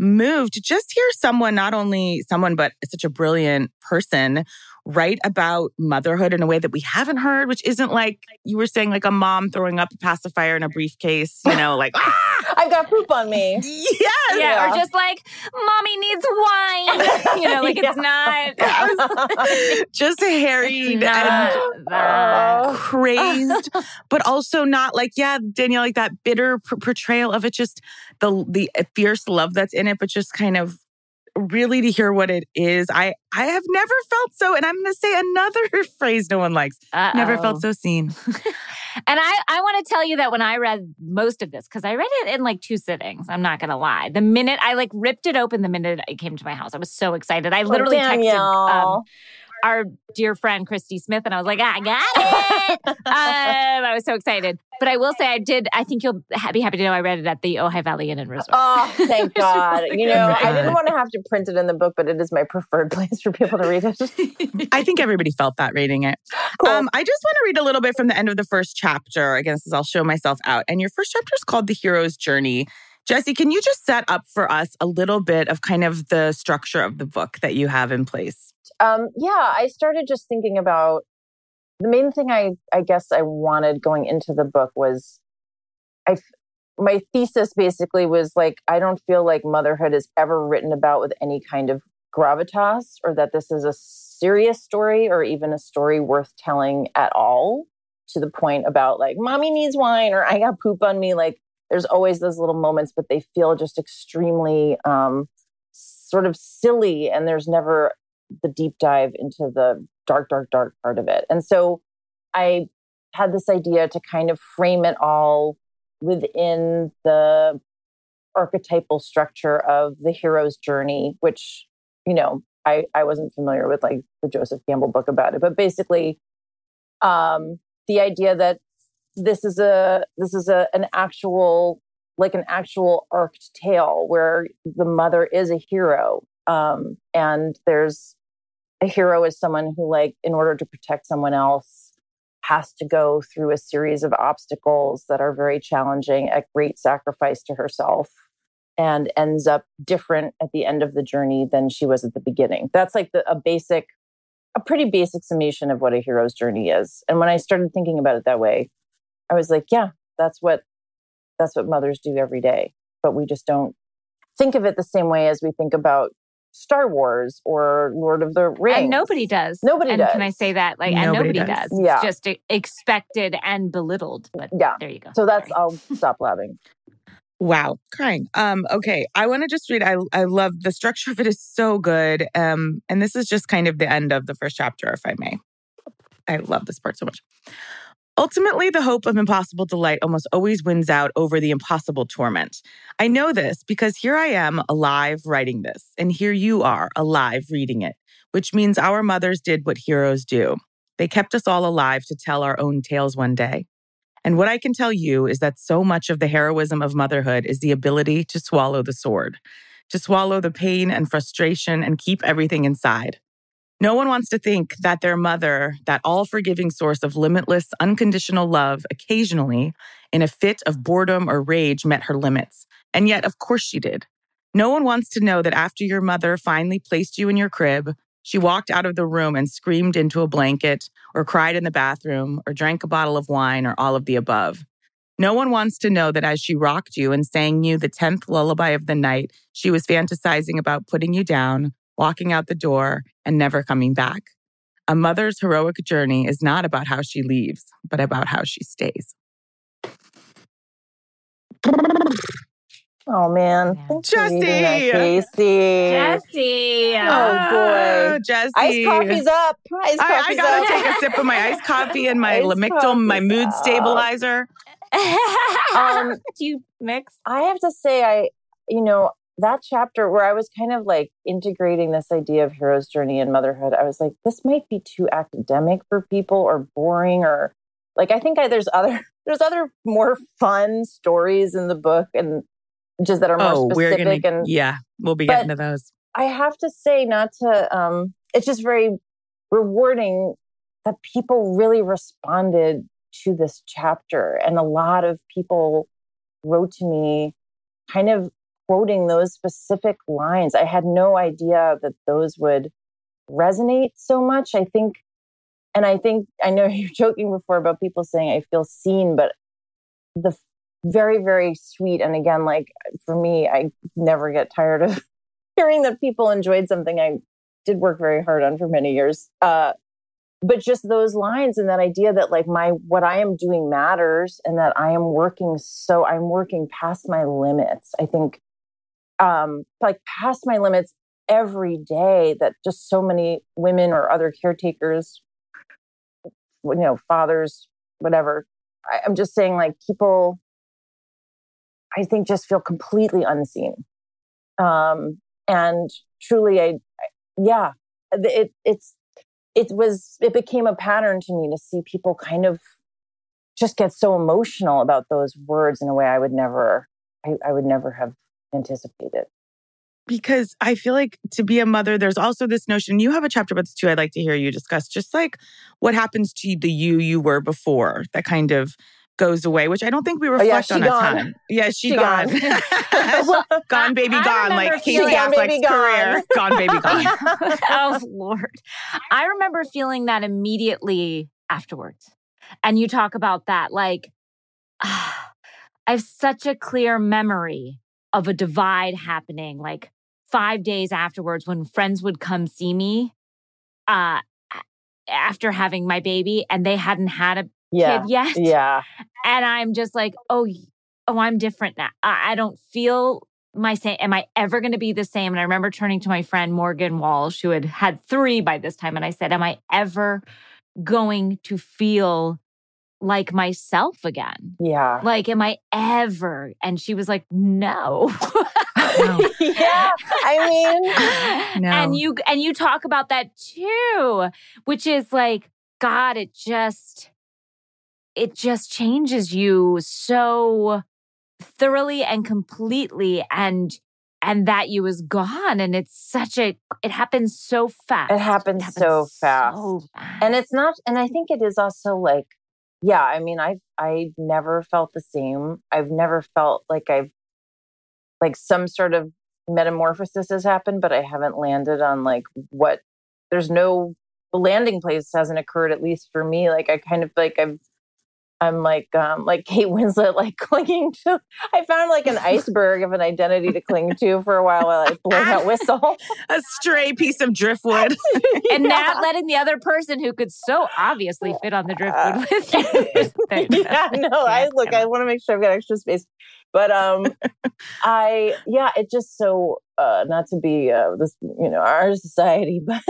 Speaker 1: moved to just hear someone, not only someone, but such a brilliant person write about motherhood in a way that we haven't heard, which isn't like you were saying, like a mom throwing up a pacifier in a briefcase, you know, like, ah!
Speaker 3: I've got poop on me.
Speaker 1: Yes.
Speaker 2: Yeah, yeah. Or just like, mommy needs wine. you know, like it's not.
Speaker 1: just harried and uh, crazed, but also not like, yeah, Danielle, like that bitter p- portrayal of it, just the, the fierce love that's in it, but just kind of really to hear what it is. I I have never felt so, and I'm going to say another phrase no one likes. Uh-oh. Never felt so seen.
Speaker 2: and I I want to tell you that when I read most of this because I read it in like two sittings. I'm not going to lie. The minute I like ripped it open, the minute it came to my house, I was so excited. I literally oh, texted um, our dear friend Christy Smith, and I was like, I got it. um, I was so excited. But I will say, I did. I think you'll be happy to know I read it at the Ojai Valley Inn and Resort.
Speaker 3: Oh, thank God! you know, I didn't want to have to print it in the book, but it is my preferred place for people to read
Speaker 1: it. I think everybody felt that reading it. Cool. Um, I just want to read a little bit from the end of the first chapter. I guess I'll show myself out. And your first chapter is called "The Hero's Journey." Jessi, can you just set up for us a little bit of kind of the structure of the book that you have in place?
Speaker 3: Um, yeah, I started just thinking about the main thing I, I guess I wanted going into the book was I, my thesis basically was like, I don't feel like motherhood is ever written about with any kind of gravitas or that this is a serious story or even a story worth telling at all to the point about like, mommy needs wine or I got poop on me. Like, there's always those little moments, but they feel just extremely um, sort of silly, and there's never the deep dive into the dark, dark, dark part of it. And so I had this idea to kind of frame it all within the archetypal structure of the hero's journey, which, you know, I, I wasn't familiar with like the Joseph Campbell book about it, but basically um, the idea that this is a this is a an actual like an actual arced tale where the mother is a hero um, and there's a hero is someone who like in order to protect someone else has to go through a series of obstacles that are very challenging at great sacrifice to herself and ends up different at the end of the journey than she was at the beginning. That's like the, a basic, a pretty basic summation of what a hero's journey is. And when I started thinking about it that way, I was like, yeah, that's what that's what mothers do every day. But we just don't think of it the same way as we think about Star Wars or Lord of the Rings.
Speaker 2: And nobody does.
Speaker 3: Nobody
Speaker 2: and
Speaker 3: does.
Speaker 2: Can I say that? Like,
Speaker 1: Nobody
Speaker 2: and nobody
Speaker 1: does.
Speaker 2: does.
Speaker 3: Yeah.
Speaker 2: It's just expected and belittled. But
Speaker 3: Yeah.
Speaker 2: there you go.
Speaker 3: So that's
Speaker 2: Sorry.
Speaker 3: I'll stop laughing.
Speaker 1: Wow, crying. Um, okay, I want to just read. I I love the structure of it is so good. Um, and this is just kind of the end of the first chapter, if I may. I love this part so much. Ultimately, the hope of impossible delight almost always wins out over the impossible torment. I know this because here I am alive writing this, and here you are alive reading it, which means our mothers did what heroes do. They kept us all alive to tell our own tales one day. And what I can tell you is that so much of the heroism of motherhood is the ability to swallow the sword, to swallow the pain and frustration and keep everything inside. No one wants to think that their mother, that all forgiving source of limitless, unconditional love, occasionally, in a fit of boredom or rage, met her limits. And yet, of course, she did. No one wants to know that after your mother finally placed you in your crib, she walked out of the room and screamed into a blanket, or cried in the bathroom, or drank a bottle of wine, or all of the above. No one wants to know that as she rocked you and sang you the 10th lullaby of the night, she was fantasizing about putting you down, walking out the door, and never coming back. A mother's heroic journey is not about how she leaves, but about how she stays.
Speaker 3: Oh man.
Speaker 2: Yeah.
Speaker 3: Thanks for
Speaker 1: Jessi!
Speaker 3: Casey.
Speaker 2: Jessi.
Speaker 3: Oh, boy.
Speaker 1: Ah, Jessi.
Speaker 3: Iced coffee's up. Iced
Speaker 1: I, I gotta
Speaker 3: up.
Speaker 1: take a sip of my iced coffee and my
Speaker 3: Iced
Speaker 1: Lamictal, my mood
Speaker 3: up.
Speaker 1: stabilizer.
Speaker 3: Um,
Speaker 2: Do you mix?
Speaker 3: I have to say, I, you know, that chapter where I was kind of like integrating this idea of hero's journey and motherhood, I was like, this might be too academic for people or boring or like I think I, there's other there's other more fun stories in the book and just that are more
Speaker 1: Oh, we're
Speaker 3: specific
Speaker 1: gonna,
Speaker 3: and
Speaker 1: yeah, we'll be getting to those.
Speaker 3: I have to say, not to, um, it's just very rewarding that people really responded to this chapter. And a lot of people wrote to me kind of quoting those specific lines. I had no idea that those would resonate so much. I think, and I think, I know you're joking before about people saying I feel seen, but the very, very sweet. And again, like for me, I never get tired of hearing that people enjoyed something I did work very hard on for many years. Uh, but just those lines and that idea that like my what I am doing matters and that I am working so I'm working past my limits. I think um like past my limits every day that just so many women or other caretakers you know fathers whatever I, i'm just saying like people i think just feel completely unseen. Um and truly i, I yeah it it's it was it became a pattern to me to see people kind of just get so emotional about those words in a way i would never i, I would never have anticipated
Speaker 1: because I feel like to be a mother, there's also this notion. You have a chapter about this too. I'd like to hear you discuss just like what happens to the you you were before that kind of goes away, which I don't think we
Speaker 3: Oh, yeah,
Speaker 1: reflect
Speaker 3: she
Speaker 1: on
Speaker 3: gone.
Speaker 1: a ton. Yeah, she,
Speaker 3: She
Speaker 1: gone.
Speaker 3: gone.
Speaker 1: gone, baby, gone. Like Casey
Speaker 2: feeling-
Speaker 3: Gone, baby,
Speaker 1: Affleck's career. Gone, baby, gone.
Speaker 2: oh Lord. I remember feeling that immediately afterwards. And you talk about that like I have such a clear memory of a divide happening like 5 days afterwards when friends would come see me uh after having my baby and they hadn't had a
Speaker 3: yeah
Speaker 2: kid yet.
Speaker 3: yeah
Speaker 2: And I'm just like, "Oh, oh, I'm different now. I, I don't feel my same. Am I ever going to be the same? And I remember turning to my friend Morgan Walsh, who had had three by this time, and I said, Am I ever going to feel like myself again?
Speaker 3: Yeah.
Speaker 2: Like, am I ever? And she was like, No.
Speaker 3: yeah. I mean,
Speaker 1: No.
Speaker 2: and you and you talk about that too, which is like, God, it just it just changes you so thoroughly and completely and and that you is gone and it's such a it happens so fast
Speaker 3: it happens, so fast.
Speaker 2: so fast.
Speaker 3: and it's not and i think it is also like yeah i mean i i never felt the same. I've never felt like i've like some sort of metamorphosis has happened but i haven't landed on like what there's no landing place hasn't occurred at least for me. Like i kind of like i've i'm like um like kate winslet like clinging to i found like an iceberg of an identity to cling to for a while while i blow that whistle
Speaker 1: a stray piece of driftwood.
Speaker 2: and
Speaker 3: Yeah.
Speaker 2: not letting the other person who could so obviously fit on the driftwood with you.
Speaker 3: yeah, no, I look, I want to make sure I've got extra space. But um I yeah, it just so uh not to be uh this, you know, our society, but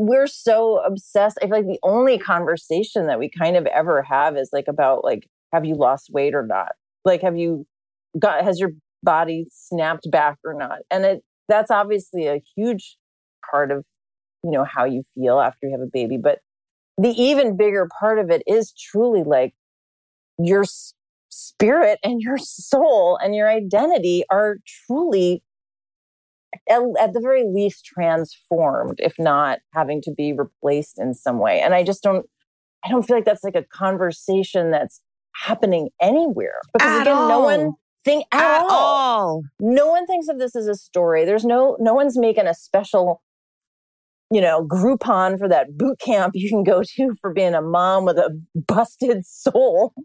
Speaker 3: we're so obsessed. I feel like the only conversation that we kind of ever have is like about like have you lost weight or not? Like have you got has your body snapped back or not? And it that's obviously a huge part of you know how you feel after you have a baby, but the even bigger part of it is truly like your spirit and your soul and your identity are truly at, at the very least transformed if not having to be replaced in some way and i just don't i don't feel like that's like a conversation that's happening anywhere because
Speaker 1: At
Speaker 3: again no one think at,
Speaker 1: At
Speaker 3: all
Speaker 1: all.
Speaker 3: no one thinks of this as a story. There's no no one's making a special, you know, Groupon for that boot camp you can go to for being a mom with a busted soul.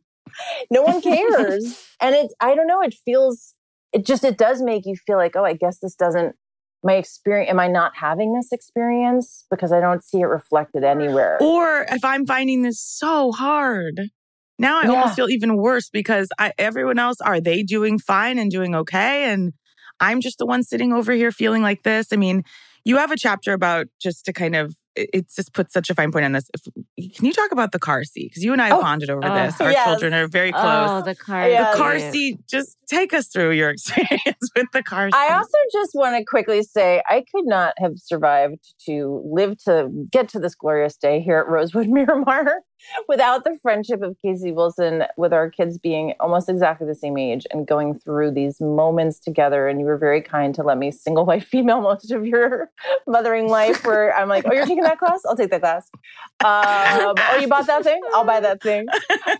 Speaker 3: No one cares. and it I don't know, it feels it just it does make you feel like, oh, I guess this doesn't my experience am I not having this experience because I don't see it reflected anywhere.
Speaker 1: Or if I'm finding this so hard. Now I
Speaker 3: Yeah.
Speaker 1: almost feel even worse because I, everyone else are they doing fine and doing okay, and I'm just the one sitting over here feeling like this. I mean, you have a chapter about just to kind of it it just puts such a fine point on this. If, can you talk about the car seat? Because you and I have
Speaker 3: Oh.
Speaker 1: bonded over
Speaker 2: Oh.
Speaker 1: this. Our
Speaker 3: Yes.
Speaker 1: children are very close.
Speaker 2: Oh, the car.
Speaker 3: Yeah.
Speaker 1: the car
Speaker 2: seat.
Speaker 1: seat. Just take us through your experience with the car seat.
Speaker 3: I also just want to quickly say I could not have survived to live to get to this glorious day here at Rosewood Miramar without the friendship of Casey Wilson, with our kids being almost exactly the same age and going through these moments together. And you were very kind to let me single white female most of your mothering life, where I'm like, oh, you're taking that class? I'll take that class. Um, oh, you bought that thing? I'll buy that thing.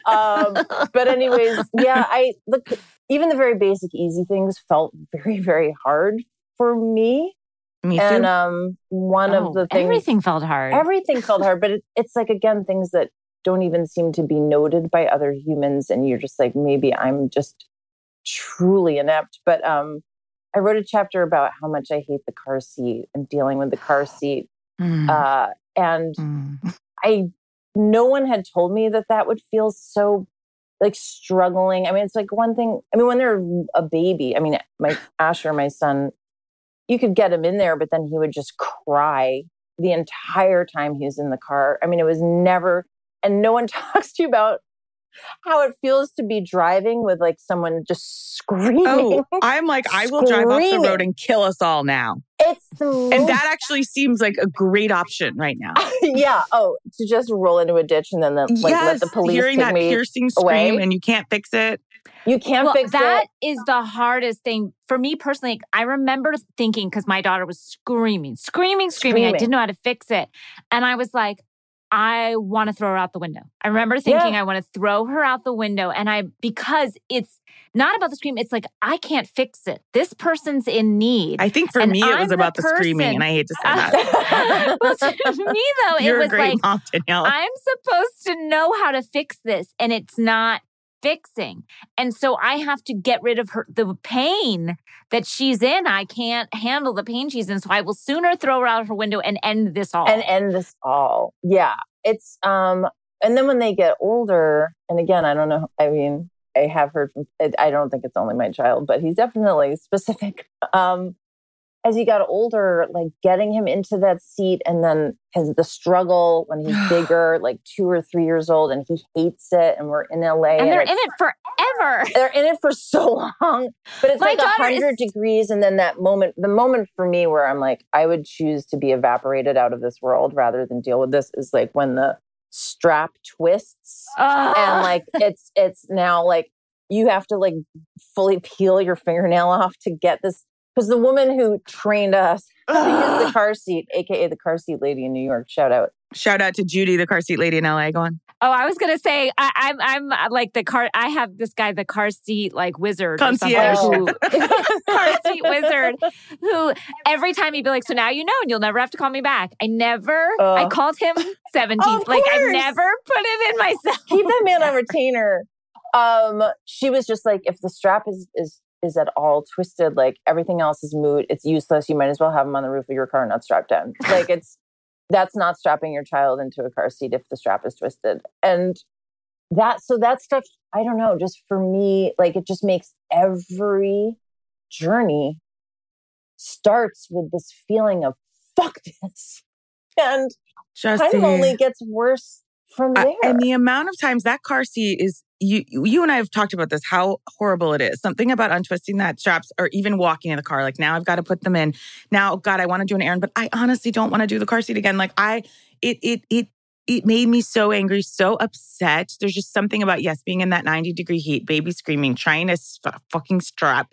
Speaker 3: Um, but anyways, yeah, I look even the very basic easy things felt very, very hard for me.
Speaker 1: Me too.
Speaker 3: And um one
Speaker 2: Oh,
Speaker 3: of the things
Speaker 2: everything felt hard.
Speaker 3: everything felt hard, but it, it's like again things that don't even seem to be noted by other humans and you're just like maybe I'm just truly inept. But um I wrote a chapter about how much I hate the car seat and dealing with the car seat.
Speaker 1: Mm,
Speaker 3: Uh and
Speaker 1: mm.
Speaker 3: I no one had told me that that would feel so like struggling. I mean, it's like one thing. I mean, when they're a baby, I mean, my Asher, my son, you could get him in there, but then he would just cry the entire time he was in the car. I mean, it was never, and no one talks to you about how it feels to be driving with like someone just screaming.
Speaker 1: Oh, I'm like, I will drive off the road and kill us all now.
Speaker 3: It's the
Speaker 1: And that actually seems like a great option right now.
Speaker 3: yeah. Oh, to just roll into a ditch and then the, like let the police
Speaker 1: hearing
Speaker 3: take
Speaker 1: that
Speaker 3: me.
Speaker 1: piercing scream and you can't fix it.
Speaker 3: You can't
Speaker 2: well,
Speaker 3: fix
Speaker 2: that
Speaker 3: it.
Speaker 2: is the hardest thing for me personally. I remember thinking because my daughter was screaming, screaming, screaming. I didn't know how to fix it, and I was like, I want to throw her out the window. I remember thinking
Speaker 3: Yeah.
Speaker 2: I want to throw her out the window, and I because it's not about the scream. It's like I can't fix it. This person's in need.
Speaker 1: I think for
Speaker 2: And
Speaker 1: me, it
Speaker 2: I'm
Speaker 1: was
Speaker 2: the
Speaker 1: about the, screaming, and I hate to say that.
Speaker 2: well, to me though,
Speaker 1: You're
Speaker 2: it was like
Speaker 1: mom.
Speaker 2: I'm supposed to know how to fix this and it's not fixing. And so I have to get rid of her the pain that she's in. I can't handle the pain she's in. So I will sooner throw her out her window and end this all.
Speaker 3: and end this all. Yeah. It's um and then when they get older, and again, I don't know, I mean, I have heard from. I don't think it's only my child, but he's definitely specific. Um, as he got older, like getting him into that seat and then his the struggle when he's bigger, like two or three years old, and he hates it. And we're in LA,
Speaker 2: and,
Speaker 3: and
Speaker 2: they're in it forever.
Speaker 3: They're in it for so long, but it's
Speaker 2: My
Speaker 3: like a hundred
Speaker 2: is-
Speaker 3: degrees, and then that moment, the moment for me where I'm like, I would choose to be evaporated out of this world rather than deal with this is like when the strap twists
Speaker 2: Ugh.
Speaker 3: and like it's it's now like you have to like fully peel your fingernail off to get this because the woman who trained us to use the car seat, aka the car seat lady in New York, shout out.
Speaker 1: Shout out to Judy, the car seat lady in LA. Go on.
Speaker 2: Oh, I was gonna say I, I'm I'm uh, like the car. I have this guy, the car seat like wizard,
Speaker 1: Concierge.
Speaker 2: who- car seat wizard, who every time he'd be like, "So now you know, and you'll never have to call me back." I never. I
Speaker 3: Oh.
Speaker 2: called him seventeen.
Speaker 3: Of
Speaker 2: like I never put it in myself.
Speaker 3: Keep that man on retainer. Um, she was just like, if the strap is is is at all twisted, like everything else is moot, it's useless. You might as well have them on the roof of your car, not strapped down. Like it's that's not strapping your child into a car seat if the strap is twisted. And that so that stuff, I don't know, just for me, like it just makes every journey starts with this feeling of fuck this. And
Speaker 1: Just
Speaker 3: kind of only gets worse from there.
Speaker 1: I- and the amount of times that car seat is you you and I have talked about this how horrible it is. Something about untwisting that straps or even walking in the car. Like now I've got to put them in. Now, God, I want to do an errand, but I honestly don't want to do the car seat again. Like I it it it it made me so angry, so upset. There's just something about yes, being in that 90 degree heat, baby screaming, trying to s- fucking strap.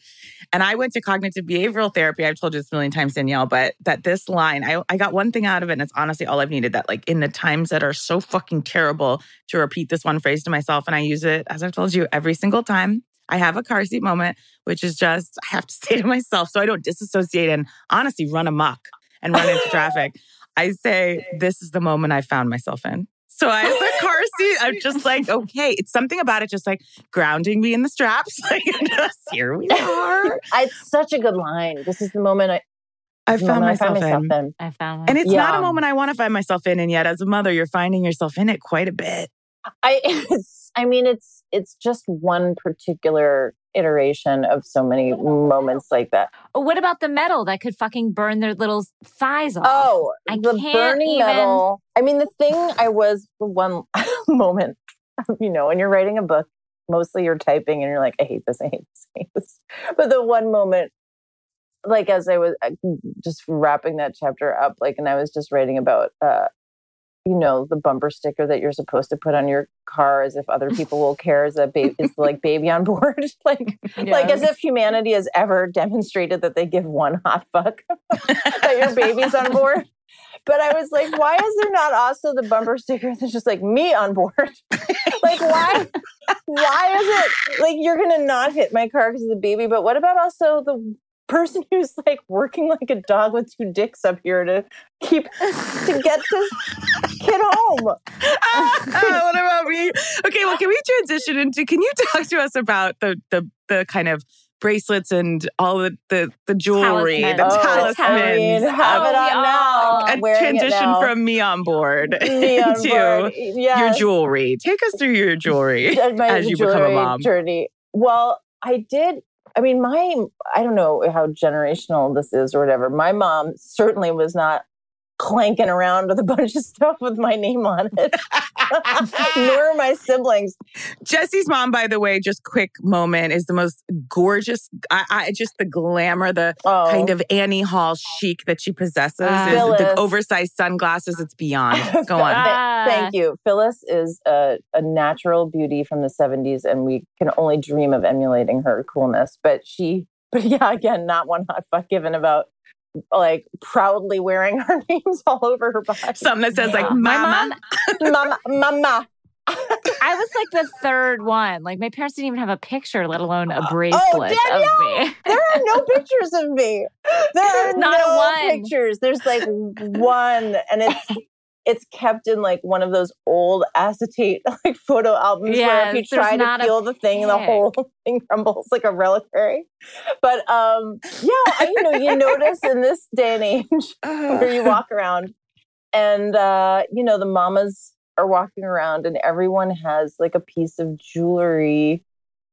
Speaker 1: And I went to cognitive behavioral therapy. I've told you this a million times, Danielle, but that this line, I, I got one thing out of it, and it's honestly all I've needed. That like in the times that are so fucking terrible, to repeat this one phrase to myself, and I use it as I've told you every single time. I have a car seat moment, which is just I have to say to myself, so I don't disassociate and honestly run amok and run into traffic. I say, this is the moment I found myself in. So I have the car seat. I'm just like, okay, it's something about it, just like grounding me in the straps. Like, just here we are.
Speaker 3: it's such a good line. This is the moment I,
Speaker 1: I found myself,
Speaker 3: I found
Speaker 1: in.
Speaker 3: myself in.
Speaker 2: I found
Speaker 1: And
Speaker 2: one.
Speaker 1: it's not a moment I want to find myself in. And yet, as a mother, you're finding yourself in it quite a bit.
Speaker 3: I, it's, I mean, it's it's just one particular iteration of so many moments like that.
Speaker 2: Oh, what about the metal that could fucking burn their little thighs off?
Speaker 3: Oh,
Speaker 2: I
Speaker 3: the
Speaker 2: can't
Speaker 3: burning
Speaker 2: even-
Speaker 3: metal. I mean, the thing I was the one moment, you know, when you're writing a book, mostly you're typing and you're like, I hate this, I hate this, I hate this. But the one moment, like as I was uh, just wrapping that chapter up, like, and I was just writing about, uh, you know, the bumper sticker that you're supposed to put on your car as if other people will care is that baby is like baby on board. like like as if humanity has ever demonstrated that they give one hot fuck that your baby's on board. But I was like, why is there not also the bumper sticker that's just like me on board? like why why is it like you're gonna not hit my car because of the baby? But what about also the person who's like working like a dog with two dicks up here to keep to get this kid home?
Speaker 1: Ah, what about me? Okay, well, can we transition into? Can you talk to us about the the the kind of bracelets and all the the, the jewelry, the
Speaker 2: Talismans.
Speaker 3: Oh,
Speaker 1: talismans?
Speaker 3: have
Speaker 2: Oh,
Speaker 3: it on now.
Speaker 1: a
Speaker 3: Wearing
Speaker 1: transition
Speaker 3: now.
Speaker 1: from me on board
Speaker 3: me on
Speaker 1: to
Speaker 3: board.
Speaker 1: your jewelry. Take us through your jewelry
Speaker 3: my
Speaker 1: as you become a mom.
Speaker 3: journey. Well, I did. I mean, my I don't know how generational this is or whatever. My mom certainly was not clanking around with a bunch of stuff with my name on it. Nor my siblings.
Speaker 1: Jessi's mom, by the way, just quick moment, is the most gorgeous. I, I just the glamour, the
Speaker 3: Oh,
Speaker 1: kind of Annie Hall chic that she possesses, is the
Speaker 3: Phyllis.
Speaker 1: oversized sunglasses. It's beyond. Go on.
Speaker 2: Ah.
Speaker 3: Thank you. Phyllis is a, a natural beauty from the 70s, and we can only dream of emulating her coolness. But she, but yeah, again, not one hot fuck given about like proudly wearing her names all over her body.
Speaker 1: Something that says like
Speaker 2: My
Speaker 1: "Mama."
Speaker 2: mom,
Speaker 3: mama, mama.
Speaker 2: I was like the third one. Like my parents didn't even have a picture, let alone a oh, bracelet of
Speaker 3: Danielle!
Speaker 2: me.
Speaker 3: There are no pictures of me. There are
Speaker 2: Not a
Speaker 3: no
Speaker 2: one.
Speaker 3: pictures. There's like one, and it's it's kept in like one of those old acetate like photo albums where if you try to peel the thing, the whole thing crumbles like a reliquary. But um, yeah, I, you know, you notice in this day and age where you walk around, and uh, you know the mamas are walking around, and everyone has like a piece of jewelry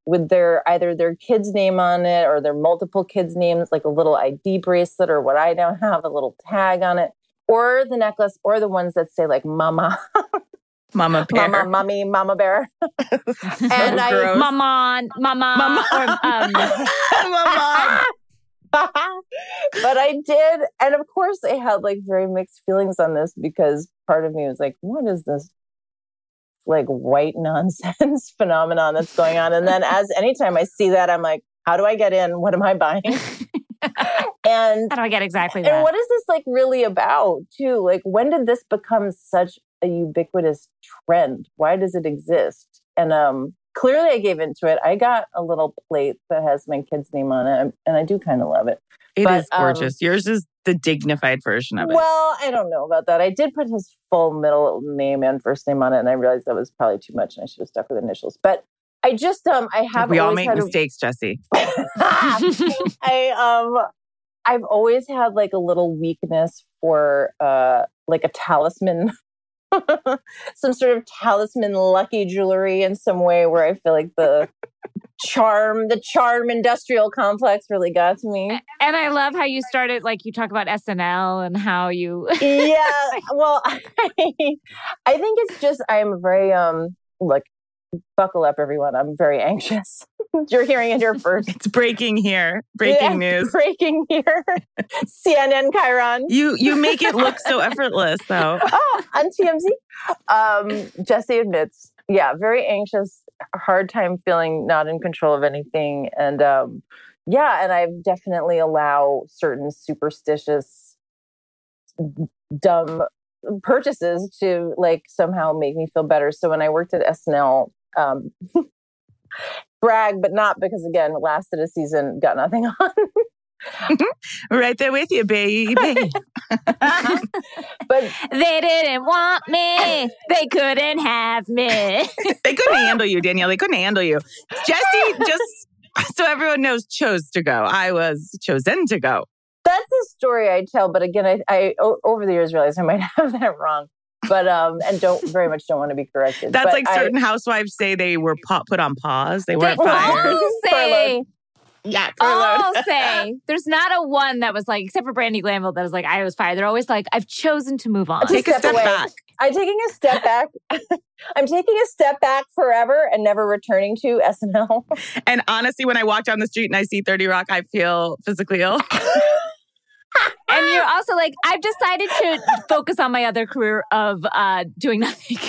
Speaker 3: with their either their kid's name on it or their multiple kids' names, like a little ID bracelet or what I now have, a little tag on it, or the necklace, or the ones that say like mama.
Speaker 1: Mama bear.
Speaker 3: Mama, mommy, mama bear.
Speaker 1: and I,
Speaker 2: gross. mama, mama,
Speaker 1: Mama.
Speaker 2: or, um,
Speaker 1: Mama.
Speaker 3: but I did. And of course, I had like very mixed feelings on this because part of me was like, what is this like white nonsense phenomenon that's going on? And then, as anytime I see that, I'm like, how do I get in? What am I buying? and
Speaker 2: how do I get exactly
Speaker 3: and
Speaker 2: that?
Speaker 3: what is this like really about too? Like, when did this become such a ubiquitous trend? Why does it exist? And um, clearly, I gave into it. I got a little plate that has my kid's name on it, and I do kind of love it.
Speaker 1: It
Speaker 3: But,
Speaker 1: is gorgeous. Yours is the dignified version of it.
Speaker 3: Well, I don't know about that. I did put his full middle name and first name on it, and I realized that was probably too much, and I should have stuck with initials. But I just um, I have
Speaker 1: we all make
Speaker 3: had a-
Speaker 1: mistakes, Jessi.
Speaker 3: I um I've always had like a little weakness for uh like a talisman some sort of talisman lucky jewelry in some way where I feel like the charm the charm industrial complex really got to me.
Speaker 2: and I love how you started, like you talk about SNL and how you.
Speaker 3: yeah, well I, I think it's just I'm very um look buckle up everyone. I'm very anxious. You're hearing it here first.
Speaker 1: It's breaking here. Breaking
Speaker 3: Yeah,
Speaker 1: news.
Speaker 3: Breaking here. CNN Chiron.
Speaker 1: You you make it look so effortless though.
Speaker 3: oh, on TMZ. Um, Jessi admits, yeah, very anxious, hard time feeling not in control of anything. And um, yeah, and I've definitely allow certain superstitious, dumb purchases to like somehow make me feel better. So when I worked at SNL, um, brag, but not because again, lasted a season, got nothing on.
Speaker 1: Right there with you, baby.
Speaker 3: but
Speaker 2: They didn't want me. They couldn't have me.
Speaker 1: they couldn't handle you, Danielle. They couldn't handle you. Jessi just so everyone knows chose to go. I was chosen to go.
Speaker 3: that's the story I tell. But again, I over the years realized I might have that wrong. But um, and don't very much don't want to be corrected.
Speaker 1: That's
Speaker 3: But
Speaker 1: like
Speaker 3: I-
Speaker 1: certain housewives say they were pa- put on pause. They weren't
Speaker 2: They
Speaker 1: fired.
Speaker 2: all say,
Speaker 3: Furloughed.
Speaker 1: Yeah,
Speaker 2: all say. There's not a one that was like, except for Brandi Glanville, that was like, I was fired. They're always like, I've chosen to move on.
Speaker 3: Just
Speaker 1: Take a
Speaker 3: step
Speaker 1: step
Speaker 3: away.
Speaker 1: back.
Speaker 3: I'm taking a step back. I'm taking a step back forever and never returning to SNL.
Speaker 1: And honestly, when I walk down the street and I see 30 Rock, I feel physically ill.
Speaker 2: And you're also like, I've decided to focus on my other career of uh, doing nothing.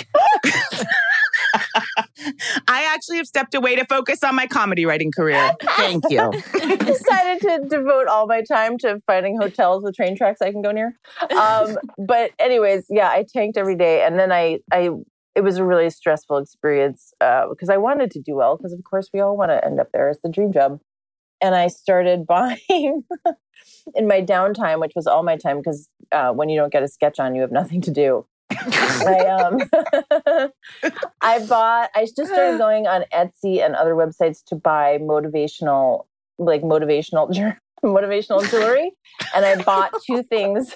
Speaker 1: I actually have stepped away to focus on my comedy writing career. Thank you.
Speaker 3: decided to devote all my time to finding hotels with train tracks I can go near. Um, but anyways, yeah, I tanked every day, and then I, I, it was a really stressful experience uh, because I wanted to do well because of course we all want to end up there. It's the dream job, and I started buying in my downtime, which was all my time because uh, when you don't get a sketch on, you have nothing to do. I um I bought I just started going on Etsy and other websites to buy motivational like motivational motivational jewelry and I bought two things.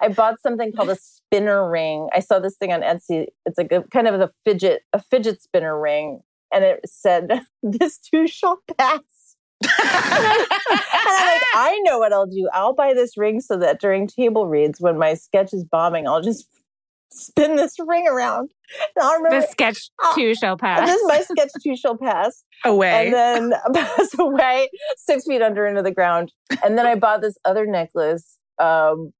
Speaker 3: I bought something called a spinner ring. I saw this thing on Etsy. It's like a kind of a fidget a fidget spinner ring and it said this too shall pass. And I'm like, I know what I'll do. I'll buy this ring so that during table reads, when my sketch is bombing, I'll just spin this ring around. And I'll remember
Speaker 2: the sketch too shall pass.
Speaker 3: this is my sketch too shall pass.
Speaker 1: Away.
Speaker 3: And then pass away six feet under into the ground. And then I bought this other necklace um,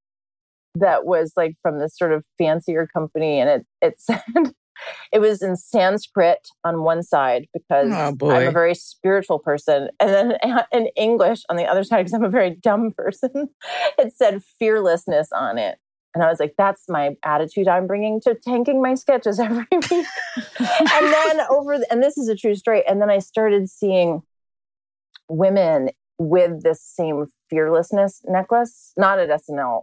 Speaker 3: that was like from this sort of fancier company. And it, it said, it was in Sanskrit on one side because
Speaker 1: Oh,
Speaker 3: I'm a very spiritual person. And then in English on the other side, because I'm a very dumb person, it said fearlessness on it. And I was like, that's my attitude I'm bringing to tanking my sketches every week. and then over, the, and this is a true story. And then I started seeing women with this same fearlessness necklace, not at SNL,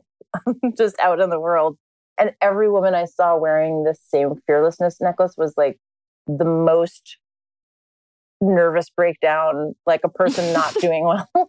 Speaker 3: just out in the world. And every woman I saw wearing this same fearlessness necklace was like the most nervous breakdown, like a person not doing well. you know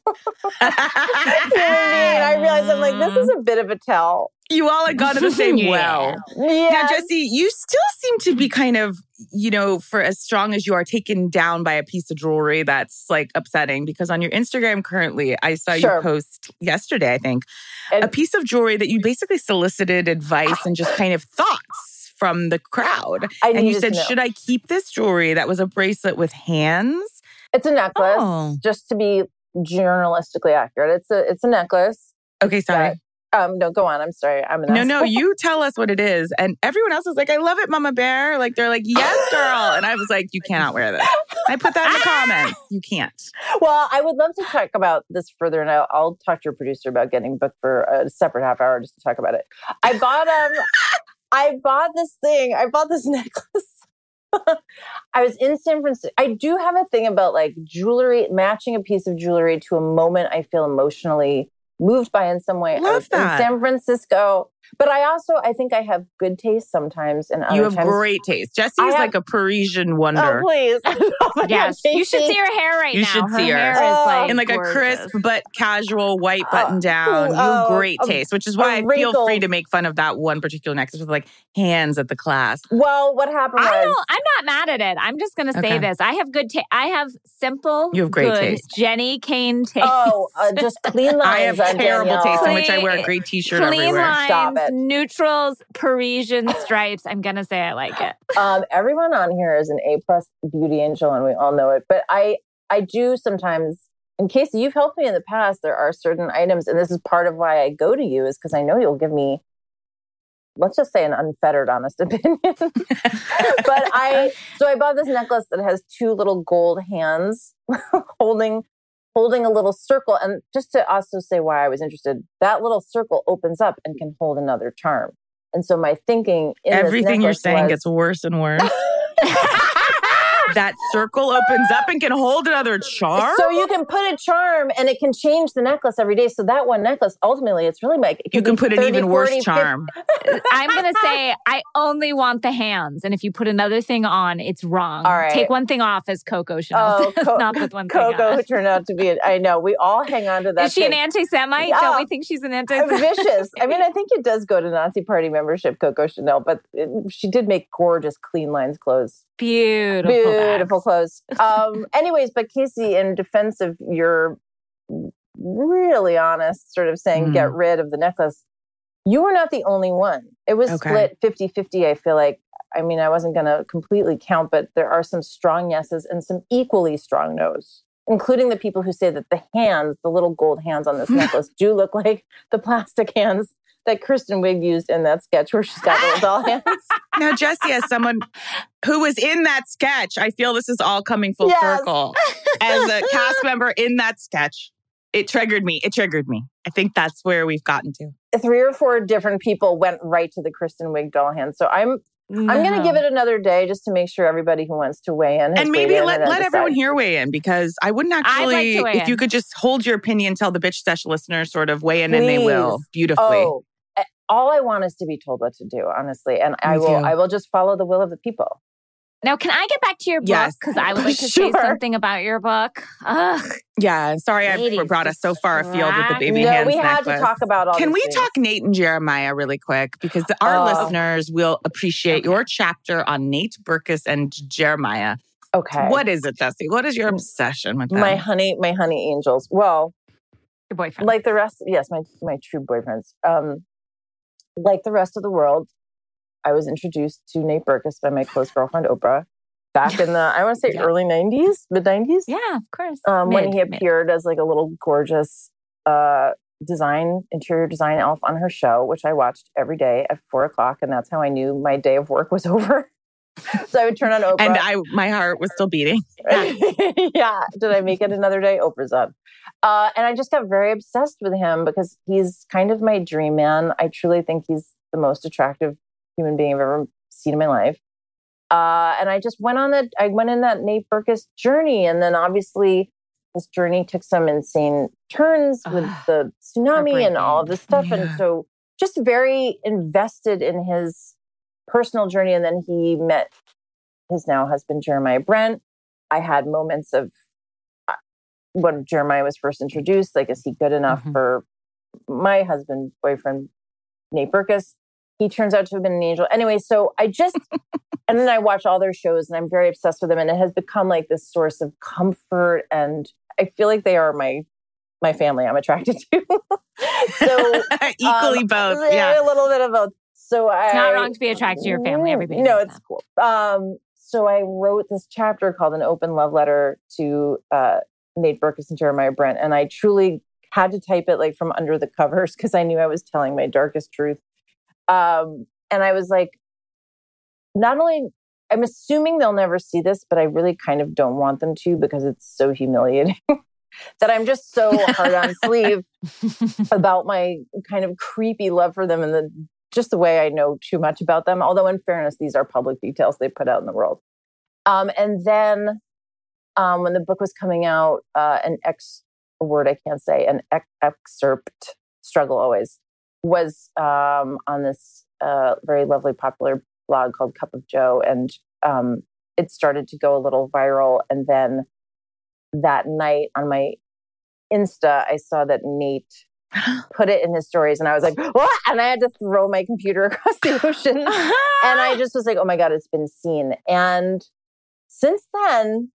Speaker 3: what I mean? I realized I'm like, this is a bit of a tell.
Speaker 1: You all had gone to the same
Speaker 2: Yeah.
Speaker 1: well.
Speaker 3: Yeah.
Speaker 1: Now, Jessi, you still seem to be kind of, you know, for as strong as you are, taken down by a piece of jewelry that's like upsetting because on your Instagram currently, I saw
Speaker 3: Sure.
Speaker 1: you post yesterday, I think,
Speaker 3: And-
Speaker 1: a piece of jewelry that you basically solicited advice and just kind of thoughts from the crowd.
Speaker 3: I
Speaker 1: And you said, should I keep this jewelry? That was a bracelet with hands.
Speaker 3: It's a necklace,
Speaker 1: Oh.
Speaker 3: just to be journalistically accurate. It's a it's a necklace.
Speaker 1: Okay, sorry.
Speaker 3: That- Um, no, go on. I'm sorry. I'm an
Speaker 1: No, no, you tell us what it is. And everyone else is like, I love it, Mama Bear. Like, they're like, yes, girl. And I was like, you cannot wear this. I put that in the comments. You can't.
Speaker 3: Well, I would love to talk about this further, and I'll, I'll talk to your producer about getting booked for a separate half hour just to talk about it. I bought um, I bought this thing. I bought this necklace. I was in San Francisco. I do have a thing about like jewelry, matching a piece of jewelry to a moment I feel emotionally moved by in some way. I
Speaker 1: Love
Speaker 3: was
Speaker 1: that.
Speaker 3: in San Francisco, but I also I think I have good taste sometimes, and other
Speaker 1: You have
Speaker 3: times,
Speaker 1: great taste. Jessi's
Speaker 3: I have-
Speaker 1: like a Parisian wonder.
Speaker 3: Oh please! Oh my God,
Speaker 2: Yes, you should see her hair right
Speaker 1: You
Speaker 2: now.
Speaker 1: You should
Speaker 2: her
Speaker 1: see her.
Speaker 2: hair
Speaker 3: Oh.
Speaker 2: is like
Speaker 1: in like a crisp but casual white
Speaker 3: Uh,
Speaker 1: button down. You have
Speaker 3: oh,
Speaker 1: great
Speaker 3: a-
Speaker 1: taste, which is why I feel free to make fun of that one particular necklace with like hands at the clasp.
Speaker 3: Well, what happened was
Speaker 2: I don't. I'm not mad at it. I'm just gonna say
Speaker 1: Okay.
Speaker 2: this. I have good taste. I have simple.
Speaker 1: You have great
Speaker 2: good
Speaker 1: taste.
Speaker 2: Jenny Kayne taste.
Speaker 3: Oh, uh, just clean lines.
Speaker 1: I have
Speaker 3: on
Speaker 1: terrible
Speaker 3: Danielle.
Speaker 1: taste in which I wear a great t-shirt
Speaker 2: Clean
Speaker 1: everywhere.
Speaker 2: lines,
Speaker 3: Stop it.
Speaker 2: neutrals, Parisian stripes. I'm gonna say I like it.
Speaker 3: Um, everyone on here is an A plus beauty angel, and we all know it. But I, I do sometimes. In case you've helped me in the past, there are certain items, and this is part of why I go to you, is because I know you'll give me, let's just say, an unfettered, honest opinion. but I, so I bought this necklace that has two little gold hands holding, holding a little circle. And just to also say why I was interested, that little circle opens up and can hold another charm. And so my thinking,
Speaker 1: Everything you're saying
Speaker 3: was-
Speaker 1: gets worse and worse. that circle opens up and can hold another charm.
Speaker 3: So you can put a charm and it can change the necklace every day. So that one necklace, ultimately, it's really like it
Speaker 1: you can
Speaker 3: be
Speaker 1: put an
Speaker 3: 30,
Speaker 1: even worse
Speaker 3: 50
Speaker 1: charm.
Speaker 2: I'm gonna say I only want the hands, and if you put another thing on, it's wrong.
Speaker 3: All right.
Speaker 2: Take one thing off, as Coco Chanel
Speaker 3: Oh, Co-
Speaker 2: not put one thing
Speaker 3: Coco
Speaker 2: on.
Speaker 3: turned out to be. I know we all hang on to that.
Speaker 2: Is she an anti-Semite?
Speaker 3: Yeah.
Speaker 2: Don't we think she's an anti-Semite?
Speaker 3: vicious. I mean, I think it does go to Nazi Party membership, Coco Chanel, but it, she did make gorgeous, clean lines clothes.
Speaker 2: Beautiful,
Speaker 3: Beautiful
Speaker 2: bags.
Speaker 3: clothes. Um, anyways, but Casey, in defense of your really honest sort of saying,
Speaker 1: Mm.
Speaker 3: get rid of the necklace, you were not the only one. It was
Speaker 1: Okay.
Speaker 3: split 50 50, I feel like. I mean, I wasn't going to completely count, but there are some strong yeses and some equally strong no's, including the people who say that the hands, the little gold hands on this necklace, do look like the plastic hands that Kristen Wiig used in that sketch where she's got little doll hands.
Speaker 1: Now, Jessi, as someone who was in that sketch, I feel this is all coming full
Speaker 3: Yes.
Speaker 1: circle. As a cast member in that sketch, it triggered me. It triggered me. I think that's where we've gotten to.
Speaker 3: Three or four different people went right to the Kristen Wiig doll hands. So I'm I'm going to give it another day just to make sure everybody who wants to weigh in
Speaker 1: And maybe
Speaker 3: in
Speaker 1: let,
Speaker 3: and
Speaker 1: let everyone here weigh in because I wouldn't actually,
Speaker 2: weigh
Speaker 1: if you could just hold your opinion, tell the bitch sesh listeners sort of weigh in and they will beautifully.
Speaker 3: Oh, all I want is to be told what to do, honestly, and I will.
Speaker 1: too.
Speaker 3: I will just follow the will of the people.
Speaker 2: Now, can I get back to your book?
Speaker 1: Yes.
Speaker 2: Because I would like to say something about your book. Ugh.
Speaker 1: Yeah. Sorry, I brought us so far afield with the
Speaker 2: distract-
Speaker 1: baby
Speaker 3: no,
Speaker 1: hands
Speaker 3: we had
Speaker 1: necklace.
Speaker 3: to talk about all.
Speaker 1: Can we
Speaker 3: things.
Speaker 1: talk Nate and Jeremiah really quick? Because our
Speaker 3: Oh.
Speaker 1: listeners will appreciate your chapter on Nate Berkus and Jeremiah.
Speaker 3: Okay.
Speaker 1: What is it, Jessi? What is your obsession with them?
Speaker 3: my honey, my honey angels. Well,
Speaker 2: Your boyfriend.
Speaker 3: like the rest, yes, my my true boyfriends. Um, like the rest of the world, I was introduced to Nate Berkus by my close girlfriend Oprah back in the I want to say
Speaker 2: Yeah.
Speaker 3: early '90s, mid '90s.
Speaker 2: yeah, of course.
Speaker 3: um, when
Speaker 2: Mid,
Speaker 3: he
Speaker 2: mid.
Speaker 3: appeared as like a little gorgeous uh, design interior design elf on her show, which I watched every day at four o'clock, and that's how I knew my day of work was over. so I would turn on Oprah.
Speaker 1: and I, my heart was still beating.
Speaker 3: yeah. Did I make it another day? Oprah's up. Uh, and I just got very obsessed with him because he's kind of my dream man. I truly think he's the most attractive human being I've ever seen in my life. Uh, and I just went on that, I went in that Nate Berkus journey. And then obviously this journey took some insane turns with
Speaker 2: Ugh,
Speaker 3: the tsunami and all of this stuff.
Speaker 1: Yeah.
Speaker 3: And so just very invested in his personal journey. And then he met his now husband, Jeremiah Brent. I had moments of uh, when Jeremiah was first introduced, like, is he good enough
Speaker 2: Mhm.
Speaker 3: for my husband, boyfriend, Nate Berkus? He turns out to have been an angel. Anyway, so I just, and then I watch all their shows and I'm very obsessed with them. And it has become like this source of comfort. And I feel like they are my, my family I'm attracted to. so
Speaker 1: Equally
Speaker 3: um,
Speaker 1: both. Yeah.
Speaker 3: A little bit of both. So I,
Speaker 2: It's not wrong to be attracted to your family. Everybody
Speaker 3: No, it's
Speaker 2: that.
Speaker 3: cool. Um, so I wrote this chapter called "An Open Love Letter" to uh, Nate Berkus and Jeremiah Brent, and I truly had to type it like from under the covers because I knew I was telling my darkest truth. Um, and I was like, not only I'm assuming they'll never see this, but I really kind of don't want them to because it's so humiliating. that I'm just so hard on sleeve about my kind of creepy love for them and the just the way I know too much about them. Although, in fairness, these are public details they put out in the world. Um, and then um, when the book was coming out, uh, an ex a word I can't say, an ex- excerpt, struggle always, was um, on this uh, very lovely popular blog called Cup of Jo. And um, it started to go a little viral. And then that night on my Insta, I saw that Nate put it in his stories and I was like, what? And I had to throw my computer across the ocean. and I just was like, oh my God, it's been seen. And since then,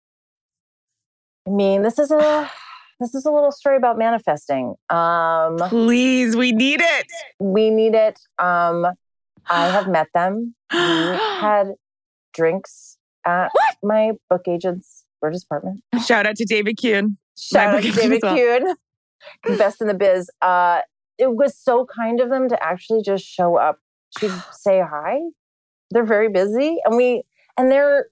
Speaker 3: I mean, this is a this is a little story about manifesting. Um
Speaker 1: Please, we need it.
Speaker 3: we need it. Um I have met them. We had drinks at my book agent's gorgeous apartment.
Speaker 1: Shout out to David Kuhn.
Speaker 3: Shout
Speaker 1: My
Speaker 3: out to David
Speaker 1: as
Speaker 3: Kuhn, best in the biz. Uh, it was so kind of them to actually just show up to say hi. They're very busy, and we and they're.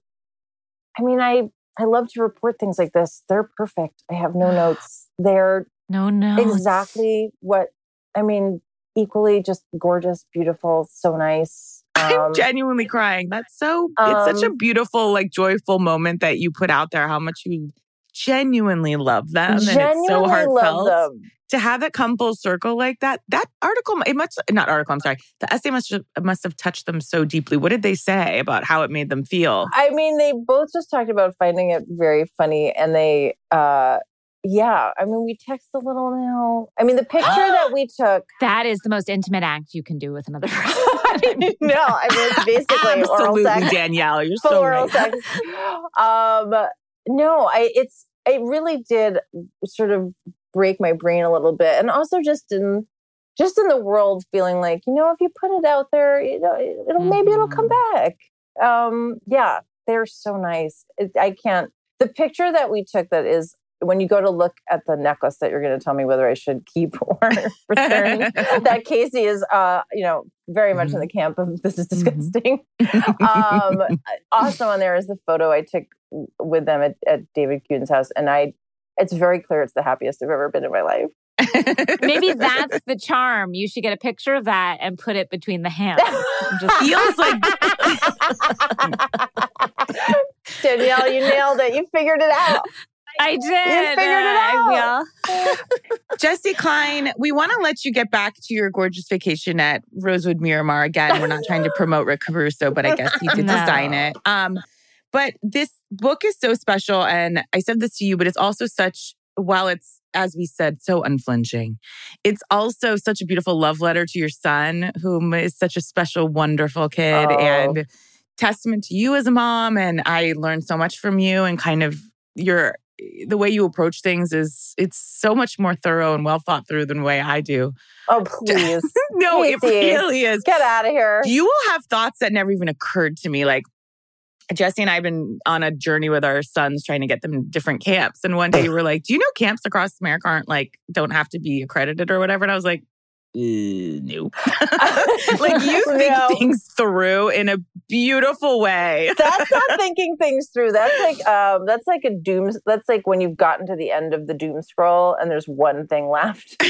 Speaker 3: I mean, I I love to report things like this. They're perfect. I have no notes. They're
Speaker 2: no, no.
Speaker 3: exactly what I mean. Equally, just gorgeous, beautiful, so nice.
Speaker 1: I'm
Speaker 3: Um,
Speaker 1: genuinely crying. That's so, it's such a
Speaker 3: um,
Speaker 1: beautiful, like joyful moment that you put out there, how much you genuinely love them. and it's so
Speaker 3: genuinely
Speaker 1: heartfelt.
Speaker 3: love them.
Speaker 1: To have it come full circle like that, that article, it must, not article, I'm sorry, the essay must have, must have touched them so deeply. What did they say about how it made them feel?
Speaker 3: I mean, they both just talked about finding it very funny, and they, uh, yeah. I mean, we text a little now. I mean, the picture that we took.
Speaker 2: That is the most intimate act you can do with another person.
Speaker 3: no, I mean, it's basically oral
Speaker 1: Absolutely,
Speaker 3: sex.
Speaker 1: Danielle. You're so
Speaker 3: oral
Speaker 1: right.
Speaker 3: sex. Um, no, I. It's. It really did sort of break my brain a little bit, and also just in. Just in the world, feeling like you know, if you put it out there, you know, it'll maybe it'll come back. Um, yeah, they're so nice. It, I can't. The picture that we took that is when you go to look at the necklace that you're going to tell me whether I should keep or return. that Casey is, uh, you know, very much in the camp of this is disgusting. um, awesome on there is the photo I took with them at, at David Kuhn's house, and I. It's very clear it's the happiest I've ever been in my life.
Speaker 2: Maybe that's the charm. You should get a picture of that and put it between the hands. Just
Speaker 1: feels like
Speaker 3: Danielle, you nailed it. You figured it out.
Speaker 2: I did.
Speaker 3: figured it out.
Speaker 2: I will.
Speaker 1: Jessi Klein, we want to let you get back to your gorgeous vacation at Rosewood Miramar. Again, we're not trying to promote Rick Caruso, but I guess he did
Speaker 2: No.
Speaker 1: design it. Um, but this book is so special. And I said this to you, but it's also such, while it's, as we said, so unflinching, it's also such a beautiful love letter to your son, whom is such a special, wonderful kid.
Speaker 3: Oh.
Speaker 1: And testament to you as a mom. And I learned so much from you and kind of your Eh, the way you approach things is it's so much more thorough and well thought through than the way I do.
Speaker 3: Oh, please.
Speaker 1: No, it really is.
Speaker 3: Get out of here.
Speaker 1: You will have thoughts that never even occurred to me. Like Jessi and I have been on a journey with our sons trying to get them different camps. And one day you were like, Do you know camps across America aren't like, don't have to be accredited or whatever? And I was like, uh, no. like you think
Speaker 3: No.
Speaker 1: things through in a beautiful way.
Speaker 3: that's not thinking things through. That's like um that's like a doom that's like when you've gotten to the end of the doom scroll and there's one thing left.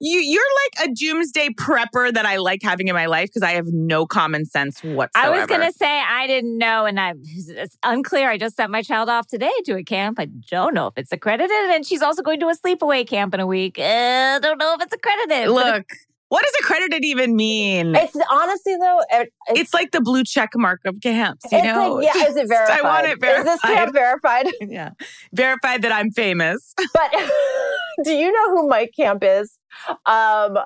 Speaker 1: You you're like a doomsday prepper that I like having in my life because I have no common sense whatsoever.
Speaker 2: I was going to say I didn't know, and I it's unclear. I just sent my child off today to a camp. I don't know if it's accredited, and she's also going to a sleepaway camp in a week. Uh, I don't know if it's accredited.
Speaker 1: look. what does accredited even mean?
Speaker 3: It's honestly though, it, it's,
Speaker 1: It's like the blue check mark of camps, you know?
Speaker 3: like, yeah, is it verified?
Speaker 1: I want it
Speaker 3: Is this camp verified?
Speaker 1: yeah. Verified that I'm famous.
Speaker 3: But do you know who Mike Camp is? Um,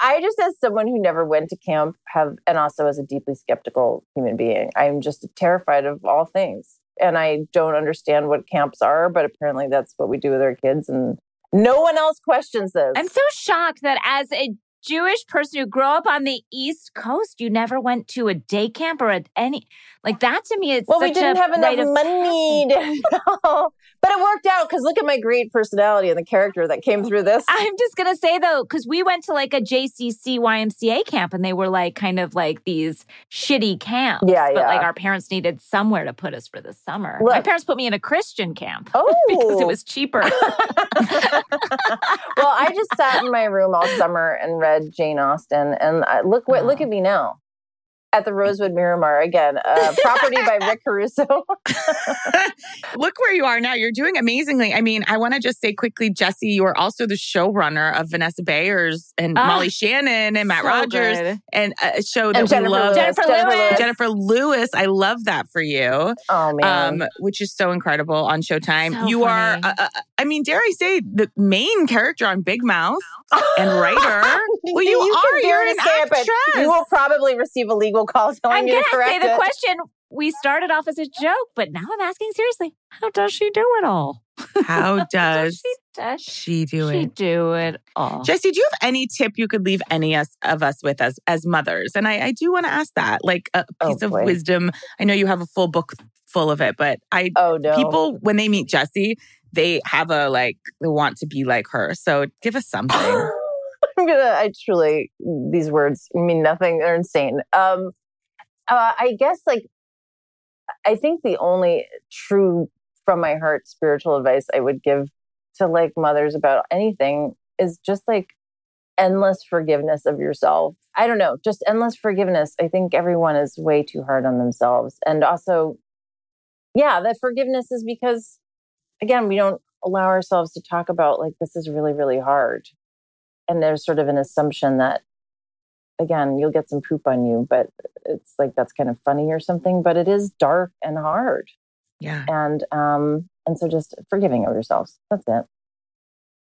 Speaker 3: I just, as someone who never went to camp, have, and also as a deeply skeptical human being, I'm just terrified of all things. And I don't understand what camps are, but apparently that's what we do with our kids. And no one else questions this.
Speaker 2: I'm so shocked that as a Jewish person who grew up on the East Coast, you never went to a day camp or at any like that. To me, it's
Speaker 3: well, we didn't
Speaker 2: a
Speaker 3: have enough money, to, no. But it worked out because look at my great personality and the character that came through this.
Speaker 2: I'm just gonna say though, because we went to like a JCC YMCA camp, and they were like kind of like these shitty camps.
Speaker 3: Yeah,
Speaker 2: But like our parents needed somewhere to put us for the summer. My parents put me in a Christian camp
Speaker 3: Oh,
Speaker 2: because it oh. was cheaper.
Speaker 3: well, I just sat in my room all summer and read Jane Austen, and I, look what look
Speaker 2: Oh.
Speaker 3: at me now at the Rosewood Miramar again, uh, property by Rick Caruso.
Speaker 1: Look where you are now. You're doing amazingly. I mean, I want to just say quickly, Jessi, you are also the showrunner of Vanessa Bayer's and
Speaker 2: Ah,
Speaker 1: Molly Shannon and Matt
Speaker 2: So
Speaker 1: Rogers
Speaker 2: good.
Speaker 1: and a show that
Speaker 3: and
Speaker 1: we
Speaker 3: Jennifer
Speaker 1: love.
Speaker 3: Lewis.
Speaker 2: Jennifer Lewis.
Speaker 1: Jennifer Lewis, I love that for you,
Speaker 3: Oh man,
Speaker 1: um, which is so incredible on Showtime.
Speaker 2: So
Speaker 1: you are,
Speaker 2: funny.
Speaker 1: uh, uh, I mean, dare I say, the main character on Big Mouth and writer. well, you,
Speaker 3: can
Speaker 1: are.
Speaker 3: dare
Speaker 1: You're an
Speaker 3: say it,
Speaker 1: actress.
Speaker 3: You will probably receive a legal call telling
Speaker 2: I'm
Speaker 3: you
Speaker 2: gonna say the
Speaker 3: it.
Speaker 2: question. We started off as a joke, but now I'm asking seriously. How does she do it all?
Speaker 1: How
Speaker 2: How
Speaker 1: does
Speaker 2: she, does
Speaker 1: she do
Speaker 2: she
Speaker 1: it?
Speaker 2: do it all?
Speaker 1: Jessi, do you have any tip you could leave any us, of us with as as mothers? And I, I do want to ask that, like a
Speaker 3: Oh,
Speaker 1: piece of
Speaker 3: boy.
Speaker 1: wisdom. I know you have a full book full of it, but I
Speaker 3: Oh no,
Speaker 1: people when they meet Jessi, they have a like they want to be like her. So give us something.
Speaker 3: I'm gonna. I truly these words mean nothing. They're insane. Um, uh, I guess like I think the only true from my heart spiritual advice I would give to like mothers about anything is just like endless forgiveness of yourself. I don't know, just endless forgiveness. I think everyone is way too hard on themselves, and also, yeah, that forgiveness is because again we don't allow ourselves to talk about like this is really really hard and there's sort of an assumption that again you'll get some poop on you but it's like that's kind of funny or something but it is dark and hard
Speaker 1: yeah,
Speaker 3: and um and so just forgiving of yourselves that's it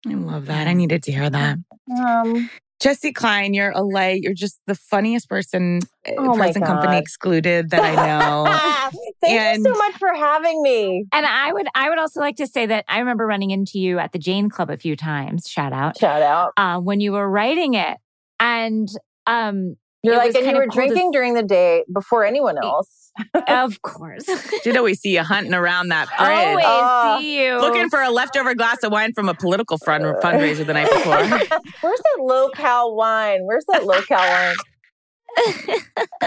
Speaker 1: I love that. I needed to hear that.
Speaker 3: um
Speaker 1: Jessi Klein, you're a light. You're just the funniest person, uh,
Speaker 3: Oh
Speaker 1: present company excluded, that I know.
Speaker 3: thank
Speaker 1: And-
Speaker 3: you so much for having me
Speaker 2: And I would I would also like to say that I remember running into you at the Jane Club a few times. Shout out
Speaker 3: shout out
Speaker 2: uh, when you were writing it, and um,
Speaker 3: you're like and you were
Speaker 2: cool
Speaker 3: drinking
Speaker 2: s-
Speaker 3: during the day before anyone else
Speaker 2: of course,
Speaker 1: Did always see you hunting around that fridge.
Speaker 2: always
Speaker 3: Oh.
Speaker 2: see you
Speaker 1: Looking for a leftover glass of wine from a political fund fundraiser the night before.
Speaker 3: where's that low cal wine where's that low cal wine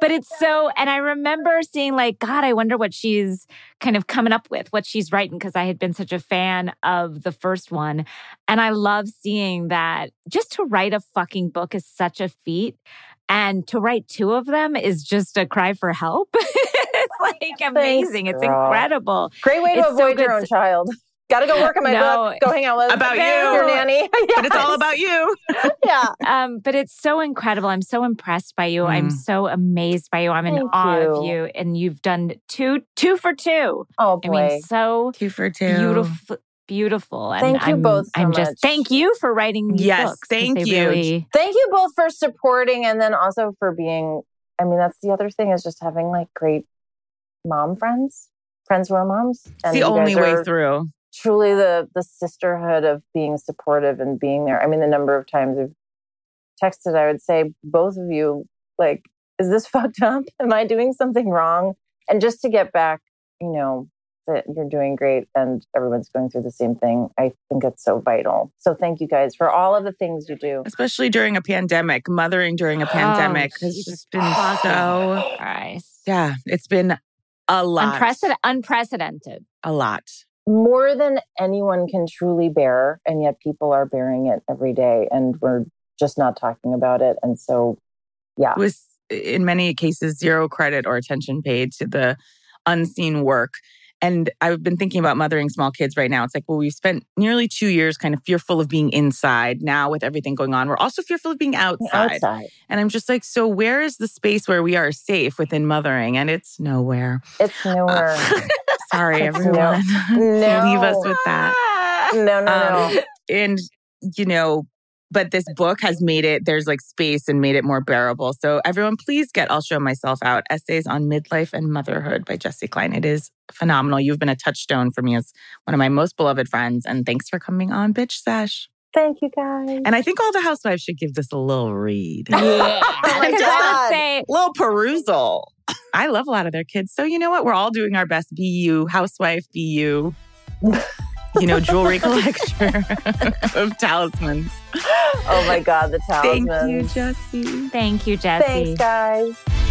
Speaker 2: but it's so, and I remember seeing like, God, I wonder what she's kind of coming up with, what she's writing, because I had been such a fan of the first one. And I love seeing that just to write a fucking book is such a feat. And to write two of them is just a cry for help. it's like amazing. it's incredible.
Speaker 3: Great way to
Speaker 2: It's so
Speaker 3: avoid your own child. Got to go work on my
Speaker 2: No.
Speaker 3: book. Go hang out with
Speaker 1: About
Speaker 3: your
Speaker 2: you.
Speaker 3: nanny.
Speaker 1: But it's all about you.
Speaker 3: yeah.
Speaker 2: Um, but it's so incredible. I'm so impressed by you. I'm
Speaker 1: Mm.
Speaker 2: so amazed by you. I'm in
Speaker 3: Thank
Speaker 2: awe of
Speaker 3: you.
Speaker 2: you. And you've done two, two for two.
Speaker 3: Oh boy.
Speaker 2: I mean, so
Speaker 1: Two for two.
Speaker 2: beautiful beautiful and
Speaker 3: Thank you
Speaker 2: I'm,
Speaker 3: both so
Speaker 2: i'm just
Speaker 3: much.
Speaker 2: thank you for writing these
Speaker 1: Yes,
Speaker 2: books 'cause
Speaker 1: thank you.
Speaker 2: really-
Speaker 3: Thank you both for supporting and then also for being. I mean, that's the other thing is just having like great mom friends, friends who are moms.
Speaker 1: It's the only way
Speaker 3: are
Speaker 1: through.
Speaker 3: Truly, the the sisterhood of being supportive and being there. I mean, the number of times I've texted, I would say both of you like, is this fucked up? Am I doing something wrong? And just to get back, you know, that you're doing great and everyone's going through the same thing. I think it's so vital. So thank you guys for all of the things you do.
Speaker 1: Especially during a pandemic. Mothering during a oh, pandemic
Speaker 2: Oh,
Speaker 1: has just been
Speaker 2: fucking
Speaker 1: so
Speaker 2: Christ.
Speaker 1: yeah, it's been a lot.
Speaker 2: Unprecedented, unprecedented.
Speaker 1: a lot.
Speaker 3: More than anyone can truly bear, and yet people are bearing it every day, and we're just not talking about it. And so, yeah,
Speaker 1: It was in many cases zero credit or attention paid to the unseen work. And I've been thinking about mothering small kids right now. It's like, well, we've spent nearly two years kind of fearful of being inside. Now, with everything going on, we're also fearful of being outside.
Speaker 3: Outside.
Speaker 1: And I'm just like, so where is the space where we are safe within mothering? And it's nowhere.
Speaker 3: It's nowhere.
Speaker 1: Sorry,
Speaker 3: It's
Speaker 1: everyone.
Speaker 3: no.
Speaker 1: Leave us with that.
Speaker 3: no, no, no.
Speaker 1: Um, and, you know, but this book has made it, there's like space and made it more bearable. So everyone, please get I'll Show Myself Out Essays on Midlife and Motherhood by Jessi Klein. It is phenomenal. You've been a touchstone for me as one of my most beloved friends. And thanks for coming on Bitch Sesh.
Speaker 3: Thank you guys.
Speaker 1: And I think all the housewives should give this a little read.
Speaker 2: Yeah.
Speaker 3: My
Speaker 2: Because I
Speaker 3: God.
Speaker 2: would say,
Speaker 1: little perusal. I love a lot of their kids. So you know what? We're all doing our best. Be you, housewife, be you. You know, jewelry collection of talismans.
Speaker 3: oh my God, the
Speaker 1: talismans.
Speaker 3: Thank
Speaker 1: you, Jessi.
Speaker 2: thank you, Jessi.
Speaker 3: Thanks, guys.